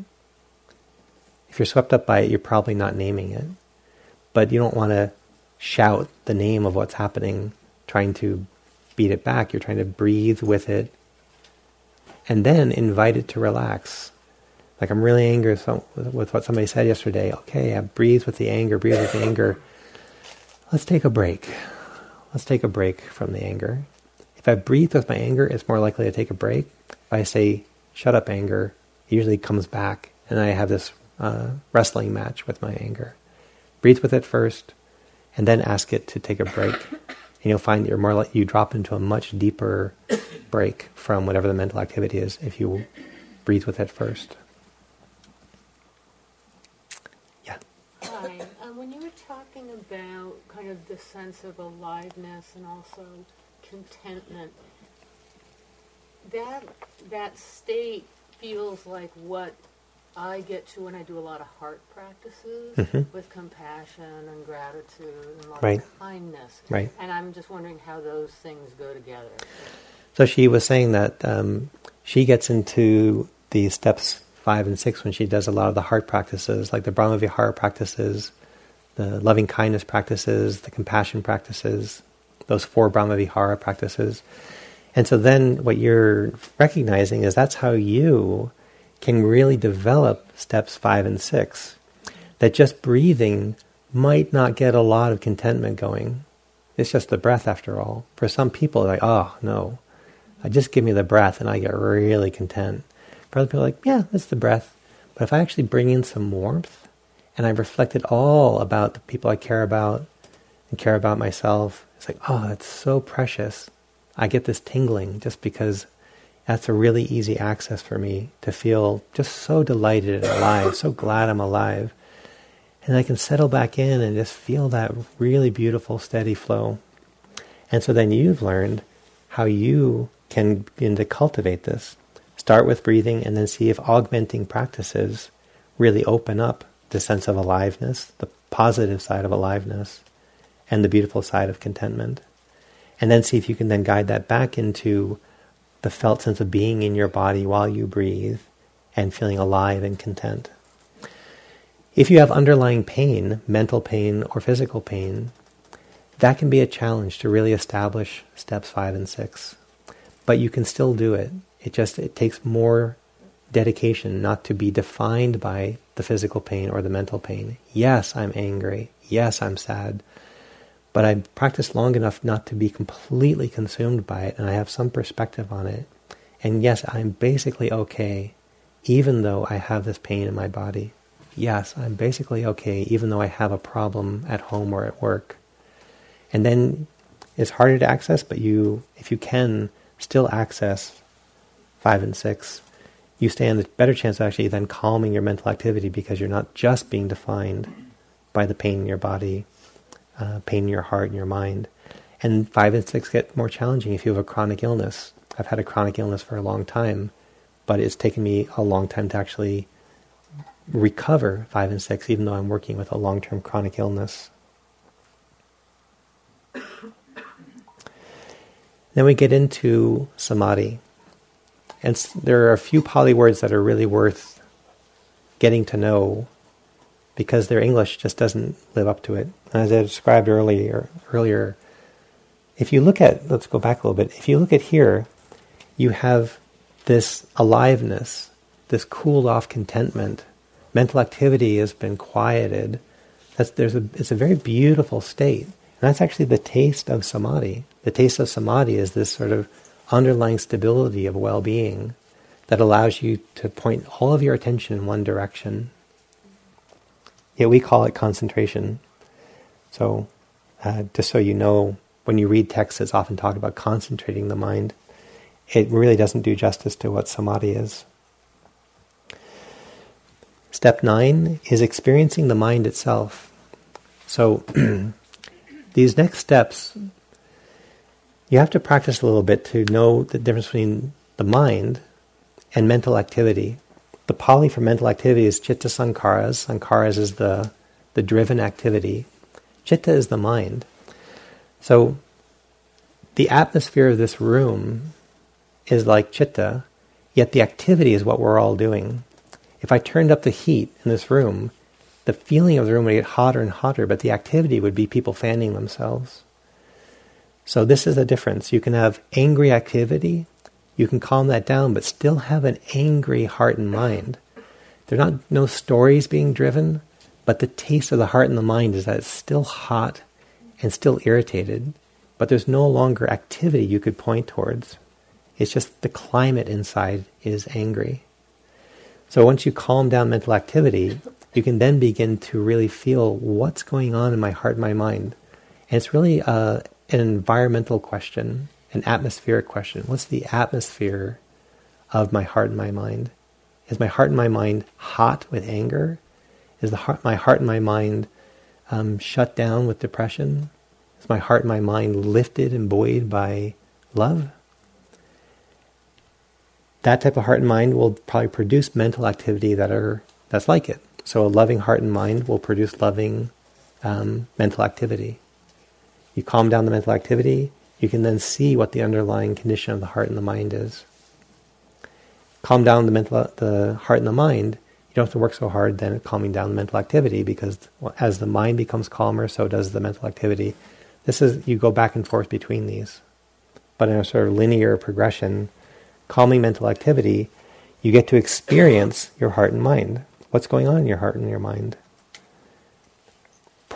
If you're swept up by it, you're probably not naming it. But you don't want to shout the name of what's happening, trying to beat it back. You're trying to breathe with it and then invite it to relax. Like I'm really angry with what somebody said yesterday. Okay, I breathe with the anger, breathe with the anger. Let's take a break. Let's take a break from the anger. If I breathe with my anger, it's more likely to take a break. If I say, shut up, anger, it usually comes back, and I have this uh, wrestling match with my anger. Breathe with it first, and then ask it to take a break. And you'll find that you're more like you drop into a much deeper break from whatever the mental activity is if you breathe with it first. Yeah. Hi. Um, when you were talking about kind of the sense of aliveness and also contentment, that that state feels like what I get to when I do a lot of heart practices mm-hmm. with compassion and gratitude and loving right. kindness. Right. And I'm just wondering how those things go together. So she was saying that um, she gets into the steps five and six when she does a lot of the heart practices, like the Brahma Vihara practices, the loving kindness practices, the compassion practices, those four Brahmavihara practices. And so then what you're recognizing is that's how you can really develop steps five and six. That just breathing might not get a lot of contentment going. It's just the breath after all. For some people, like, oh, no, I just give me the breath and I get really content. For other people, like, yeah, it's the breath. But if I actually bring in some warmth and I've reflected all about the people I care about and care about myself, it's like, oh, it's so precious. I get this tingling just because that's a really easy access for me to feel just so delighted and alive, so glad I'm alive. And I can settle back in and just feel that really beautiful, steady flow. And so then you've learned how you can begin to cultivate this. Start with breathing and then see if augmenting practices really open up the sense of aliveness, the positive side of aliveness, and the beautiful side of contentment. And then see if you can then guide that back into the felt sense of being in your body while you breathe and feeling alive and content. If you have underlying pain, mental pain or physical pain, that can be a challenge to really establish steps five and six but you can still do it. It just it takes more dedication not to be defined by the physical pain or the mental pain. Yes, I'm angry. Yes, I'm sad. But I practice long enough not to be completely consumed by it and I have some perspective on it. And yes, I'm basically okay even though I have this pain in my body. Yes, I'm basically okay even though I have a problem at home or at work. And then it's harder to access, but you if you can still access five and six, you stand a better chance of actually then calming your mental activity because you're not just being defined by the pain in your body, uh, pain in your heart and your mind. And five and six get more challenging if you have a chronic illness. I've had a chronic illness for a long time, but it's taken me a long time to actually recover five and six, even though I'm working with a long term chronic illness. Then we get into samadhi. And there are a few Pali words that are really worth getting to know because their English just doesn't live up to it. As I described earlier, earlier, if you look at, let's go back a little bit. If you look at here, you have this aliveness, this cooled off contentment. Mental activity has been quieted. That's, there's a, it's a very beautiful state. And that's actually the taste of samadhi. The taste of samadhi is this sort of underlying stability of well being that allows you to point all of your attention in one direction. Yet we call it concentration. So, uh, just so you know, when you read texts, it's often talked about concentrating the mind. It really doesn't do justice to what samadhi is. Step nine is experiencing the mind itself. So, these next steps, you have to practice a little bit to know the difference between the mind and mental activity. The Pali for mental activity is chitta sankharas. Sankharas is the, the driven activity. Chitta is the mind. So the atmosphere of this room is like chitta, yet the activity is what we're all doing. If I turned up the heat in this room, the feeling of the room would get hotter and hotter, but the activity would be people fanning themselves. So this is the difference. You can have angry activity, you can calm that down, but still have an angry heart and mind. There are not no stories being driven, but the taste of the heart and the mind is that it's still hot and still irritated, but there's no longer activity you could point towards. It's just the climate inside is angry. So once you calm down mental activity, you can then begin to really feel what's going on in my heart and my mind. And it's really uh, an environmental question, an atmospheric question. What's the atmosphere of my heart and my mind? Is my heart and my mind hot with anger? Is the heart, my heart and my mind um, shut down with depression? Is my heart and my mind lifted and buoyed by love? That type of heart and mind will probably produce mental activity that are that's like it. So a loving heart and mind will produce loving um, mental activity. You calm down the mental activity, you can then see what the underlying condition of the heart and the mind is. Calm down the mental, the heart and the mind. You don't have to work so hard then at calming down the mental activity because as the mind becomes calmer, so does the mental activity. This is you go back and forth between these, but in a sort of linear progression, calming mental activity, you get to experience your heart and mind. What's going on in your heart and your mind?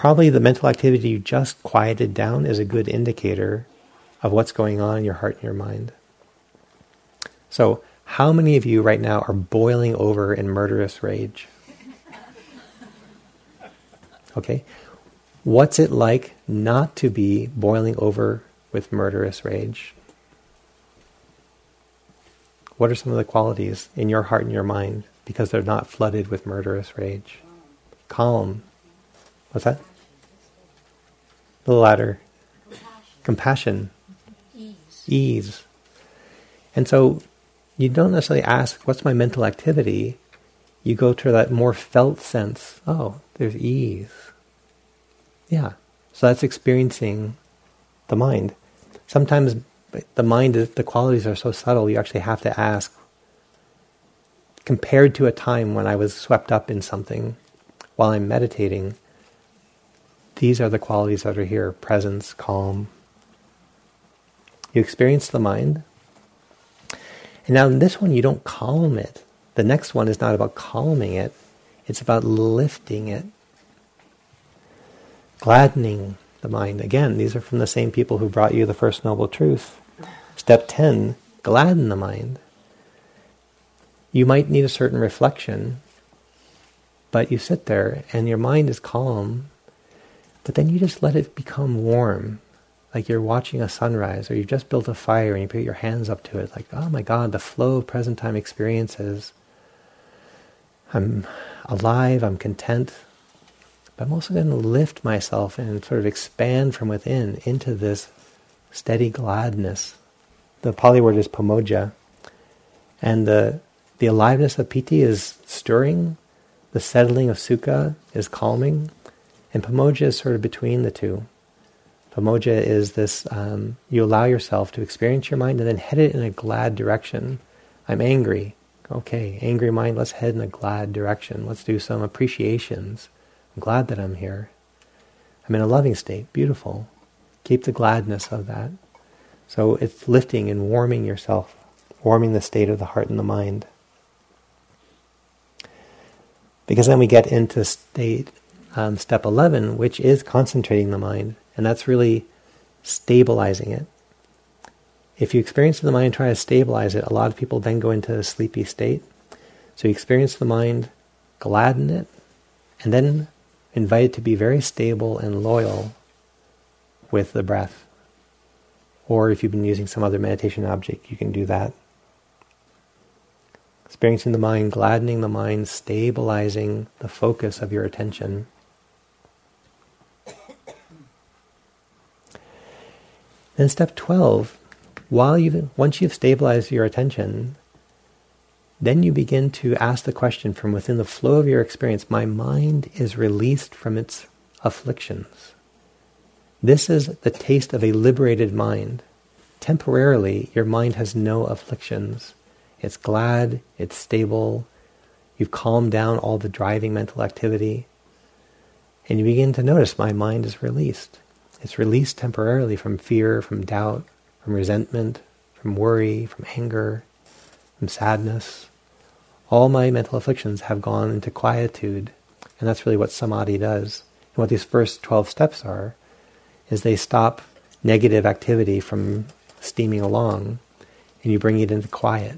Probably the mental activity you just quieted down is a good indicator of what's going on in your heart and your mind. So, how many of you right now are boiling over in murderous rage? Okay. What's it like not to be boiling over with murderous rage? What are some of the qualities in your heart and your mind because they're not flooded with murderous rage. Calm. What's that? A latter. louder. Compassion. Ease. Ease. And so you don't necessarily ask, what's my mental activity? You go to that more felt sense. Oh, there's ease. Yeah. So that's experiencing the mind. Sometimes the mind, the qualities are so subtle, you actually have to ask, compared to a time when I was swept up in something while I'm meditating, these are the qualities that are here presence, calm. You experience the mind. And now in this one, you don't calm it. The next one is not about calming it, it's about lifting it, gladdening the mind. Again, these are from the same people who brought you the First Noble Truth. Step 10 gladden the mind. You might need a certain reflection, but you sit there and your mind is calm, but then you just let it become warm. Like you're watching a sunrise, or you've just built a fire and you put your hands up to it, like, oh my God, the flow of present time experiences. I'm alive, I'm content, but I'm also going to lift myself and sort of expand from within into this steady gladness. The Pali word is pamojja, and the the aliveness of piti is stirring, the settling of sukha is calming, and pamojja is sort of between the two. Pamojja is this um, you allow yourself to experience your mind and then head it in a glad direction. I'm angry. Okay, angry mind, let's head in a glad direction. Let's do some appreciations. I'm glad that I'm here. I'm in a loving state. Beautiful. Keep the gladness of that. So it's lifting and warming yourself, warming the state of the heart and the mind. Because then we get into state um, step 11, which is concentrating the mind, and that's really stabilizing it. If you experience the mind try to stabilize it, a lot of people then go into a sleepy state. So you experience the mind, gladden it, and then invite it to be very stable and loyal with the breath. Or if you've been using some other meditation object, you can do that. Experiencing the mind, gladdening the mind, stabilizing the focus of your attention. Then step 12, while you once you've stabilized your attention, then you begin to ask the question from within the flow of your experience, my mind is released from its afflictions. This is the taste of a liberated mind. Temporarily, your mind has no afflictions. It's glad, it's stable, You've calmed down all the driving mental activity. And you begin to notice my mind is released. It's released temporarily from fear, from doubt, from resentment, from worry, from anger, from sadness. All my mental afflictions have gone into quietude. And that's really what samadhi does. And what these first 12 steps are, is they stop negative activity from steaming along and you bring it into quiet.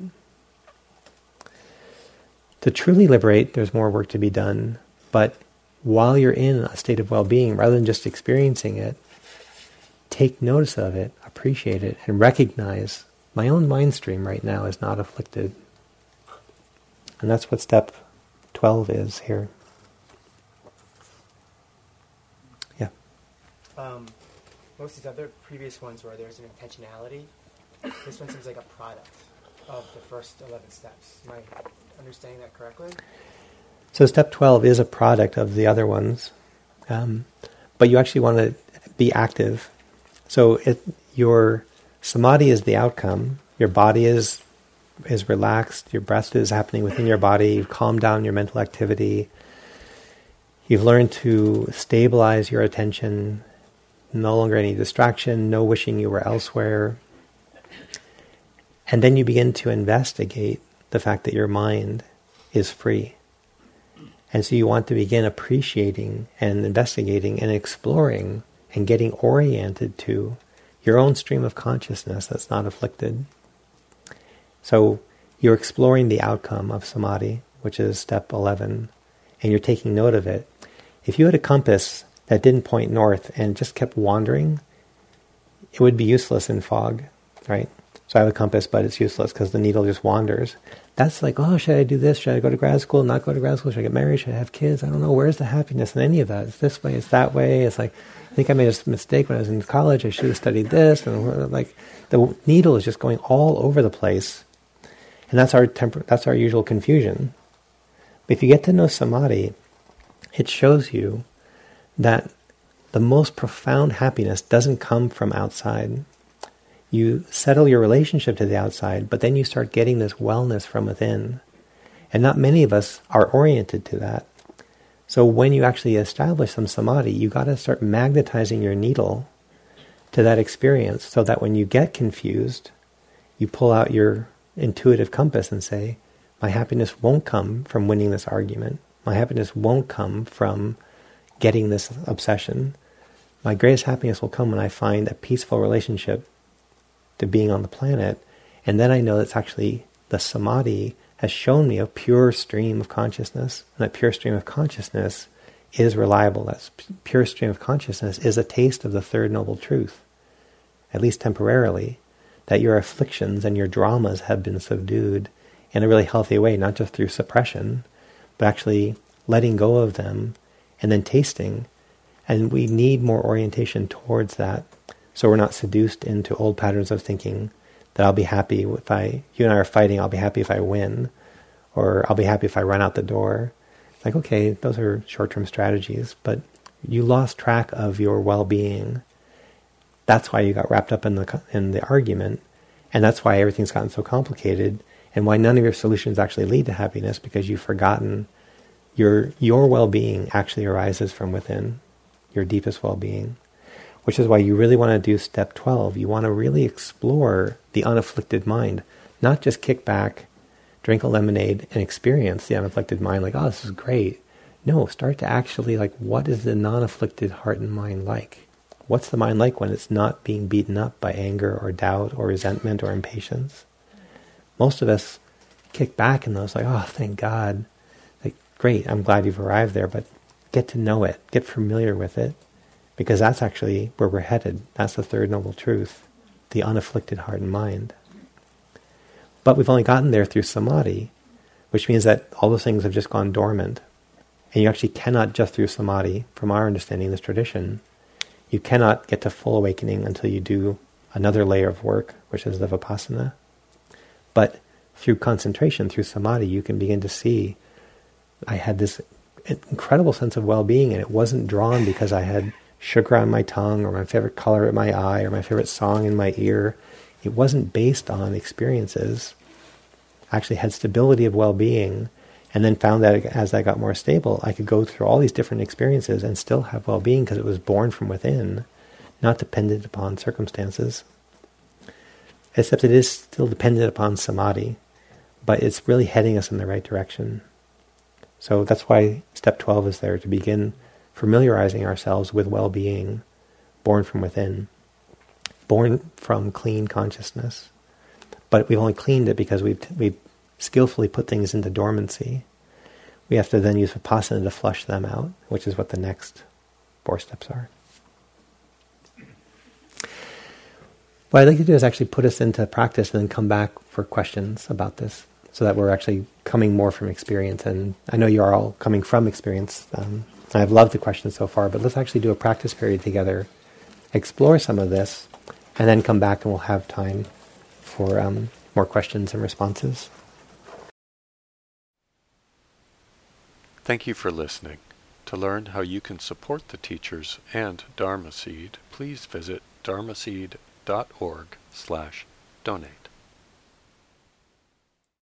To truly liberate, there's more work to be done, but while you're in a state of well being, rather than just experiencing it, take notice of it, appreciate it, and recognize my own mind stream right now is not afflicted. And that's what step 12 is here. Yeah. Um, most of these other previous ones where there's an intentionality, this one seems like a product of the first 11 steps. Am I understanding that correctly? So step 12 is a product of the other ones, um, but you actually want to be active. So it, your samadhi is the outcome. Your body is is relaxed. Your breath is happening within your body. You've calmed down your mental activity. You've learned to stabilize your attention. No longer any distraction. No wishing you were elsewhere. And then you begin to investigate the fact that your mind is free. And so you want to begin appreciating and investigating and exploring and getting oriented to your own stream of consciousness that's not afflicted. So you're exploring the outcome of samadhi, which is step 11, and you're taking note of it. If you had a compass that didn't point north and just kept wandering, it would be useless in fog, right? So I have a compass, but it's useless because the needle just wanders. That's like, oh, should I do this? Should I go to grad school? Not go to grad school? Should I get married? Should I have kids? I don't know. Where's the happiness in any of that? It's this way. It's that way. It's like, think I made a mistake when I was in college. I should have studied this. And like, the needle is just going all over the place, and that's our temper. That's our usual confusion. But if you get to know samadhi, it shows you that the most profound happiness doesn't come from outside you settle your relationship to the outside, but then you start getting this wellness from within. And not many of us are oriented to that. So when you actually establish some samadhi, you got to start magnetizing your needle to that experience so that when you get confused, you pull out your intuitive compass and say, my happiness won't come from winning this argument. My happiness won't come from getting this obsession. My greatest happiness will come when I find a peaceful relationship to being on the planet. And then I know that's actually the samadhi has shown me a pure stream of consciousness. And that pure stream of consciousness is reliable. That pure stream of consciousness is a taste of the third noble truth, at least temporarily, that your afflictions and your dramas have been subdued in a really healthy way, not just through suppression, but actually letting go of them and then tasting. And we need more orientation towards that so we're not seduced into old patterns of thinking that I'll be happy if I, you and I are fighting, I'll be happy if I win, or I'll be happy if I run out the door. It's like, okay, those are short term strategies, but you lost track of your well being. That's why you got wrapped up in the, in the argument, and that's why everything's gotten so complicated, and why none of your solutions actually lead to happiness because you've forgotten your, your well being actually arises from within, your deepest well being which is why you really want to do step 12. You want to really explore the unafflicted mind, not just kick back, drink a lemonade, and experience the unafflicted mind like, oh, this is great. No, start to actually like, what is the non afflicted heart and mind like? What's the mind like when it's not being beaten up by anger or doubt or resentment or impatience? Most of us kick back in those like, oh, thank God. Like, great, I'm glad you've arrived there, but get to know it, get familiar with it, because that's actually where we're headed. That's the third noble truth, the unafflicted heart and mind. But we've only gotten there through samadhi, which means that all those things have just gone dormant. And you actually cannot just through samadhi, from our understanding of this tradition, you cannot get to full awakening until you do another layer of work, which is the vipassana. But through concentration, through samadhi, you can begin to see I had this incredible sense of well-being and it wasn't drawn because I had sugar on my tongue or my favorite color in my eye or my favorite song in my ear. It wasn't based on experiences. I actually had stability of well being, and then found that as I got more stable, I could go through all these different experiences and still have well-being because it was born from within, not dependent upon circumstances. Except it is still dependent upon samadhi, but it's really heading us in the right direction. So that's why step 12 is there to begin familiarizing ourselves with well-being born from within, born from clean consciousness. But we've only cleaned it because we've, we've skillfully put things into dormancy. We have to then use vipassana to flush them out, which is what the next four steps are. What I'd like to do is actually put us into practice and then come back for questions about this so that we're actually coming more from experience. And I know you are all coming from experience. Um, I've loved the questions so far, but let's actually do a practice period together, explore some of this, and then come back and we'll have time for um, more questions and responses. Thank you for listening. To learn how you can support the teachers and Dharma Seed, please visit dharmaseed.org slash donate.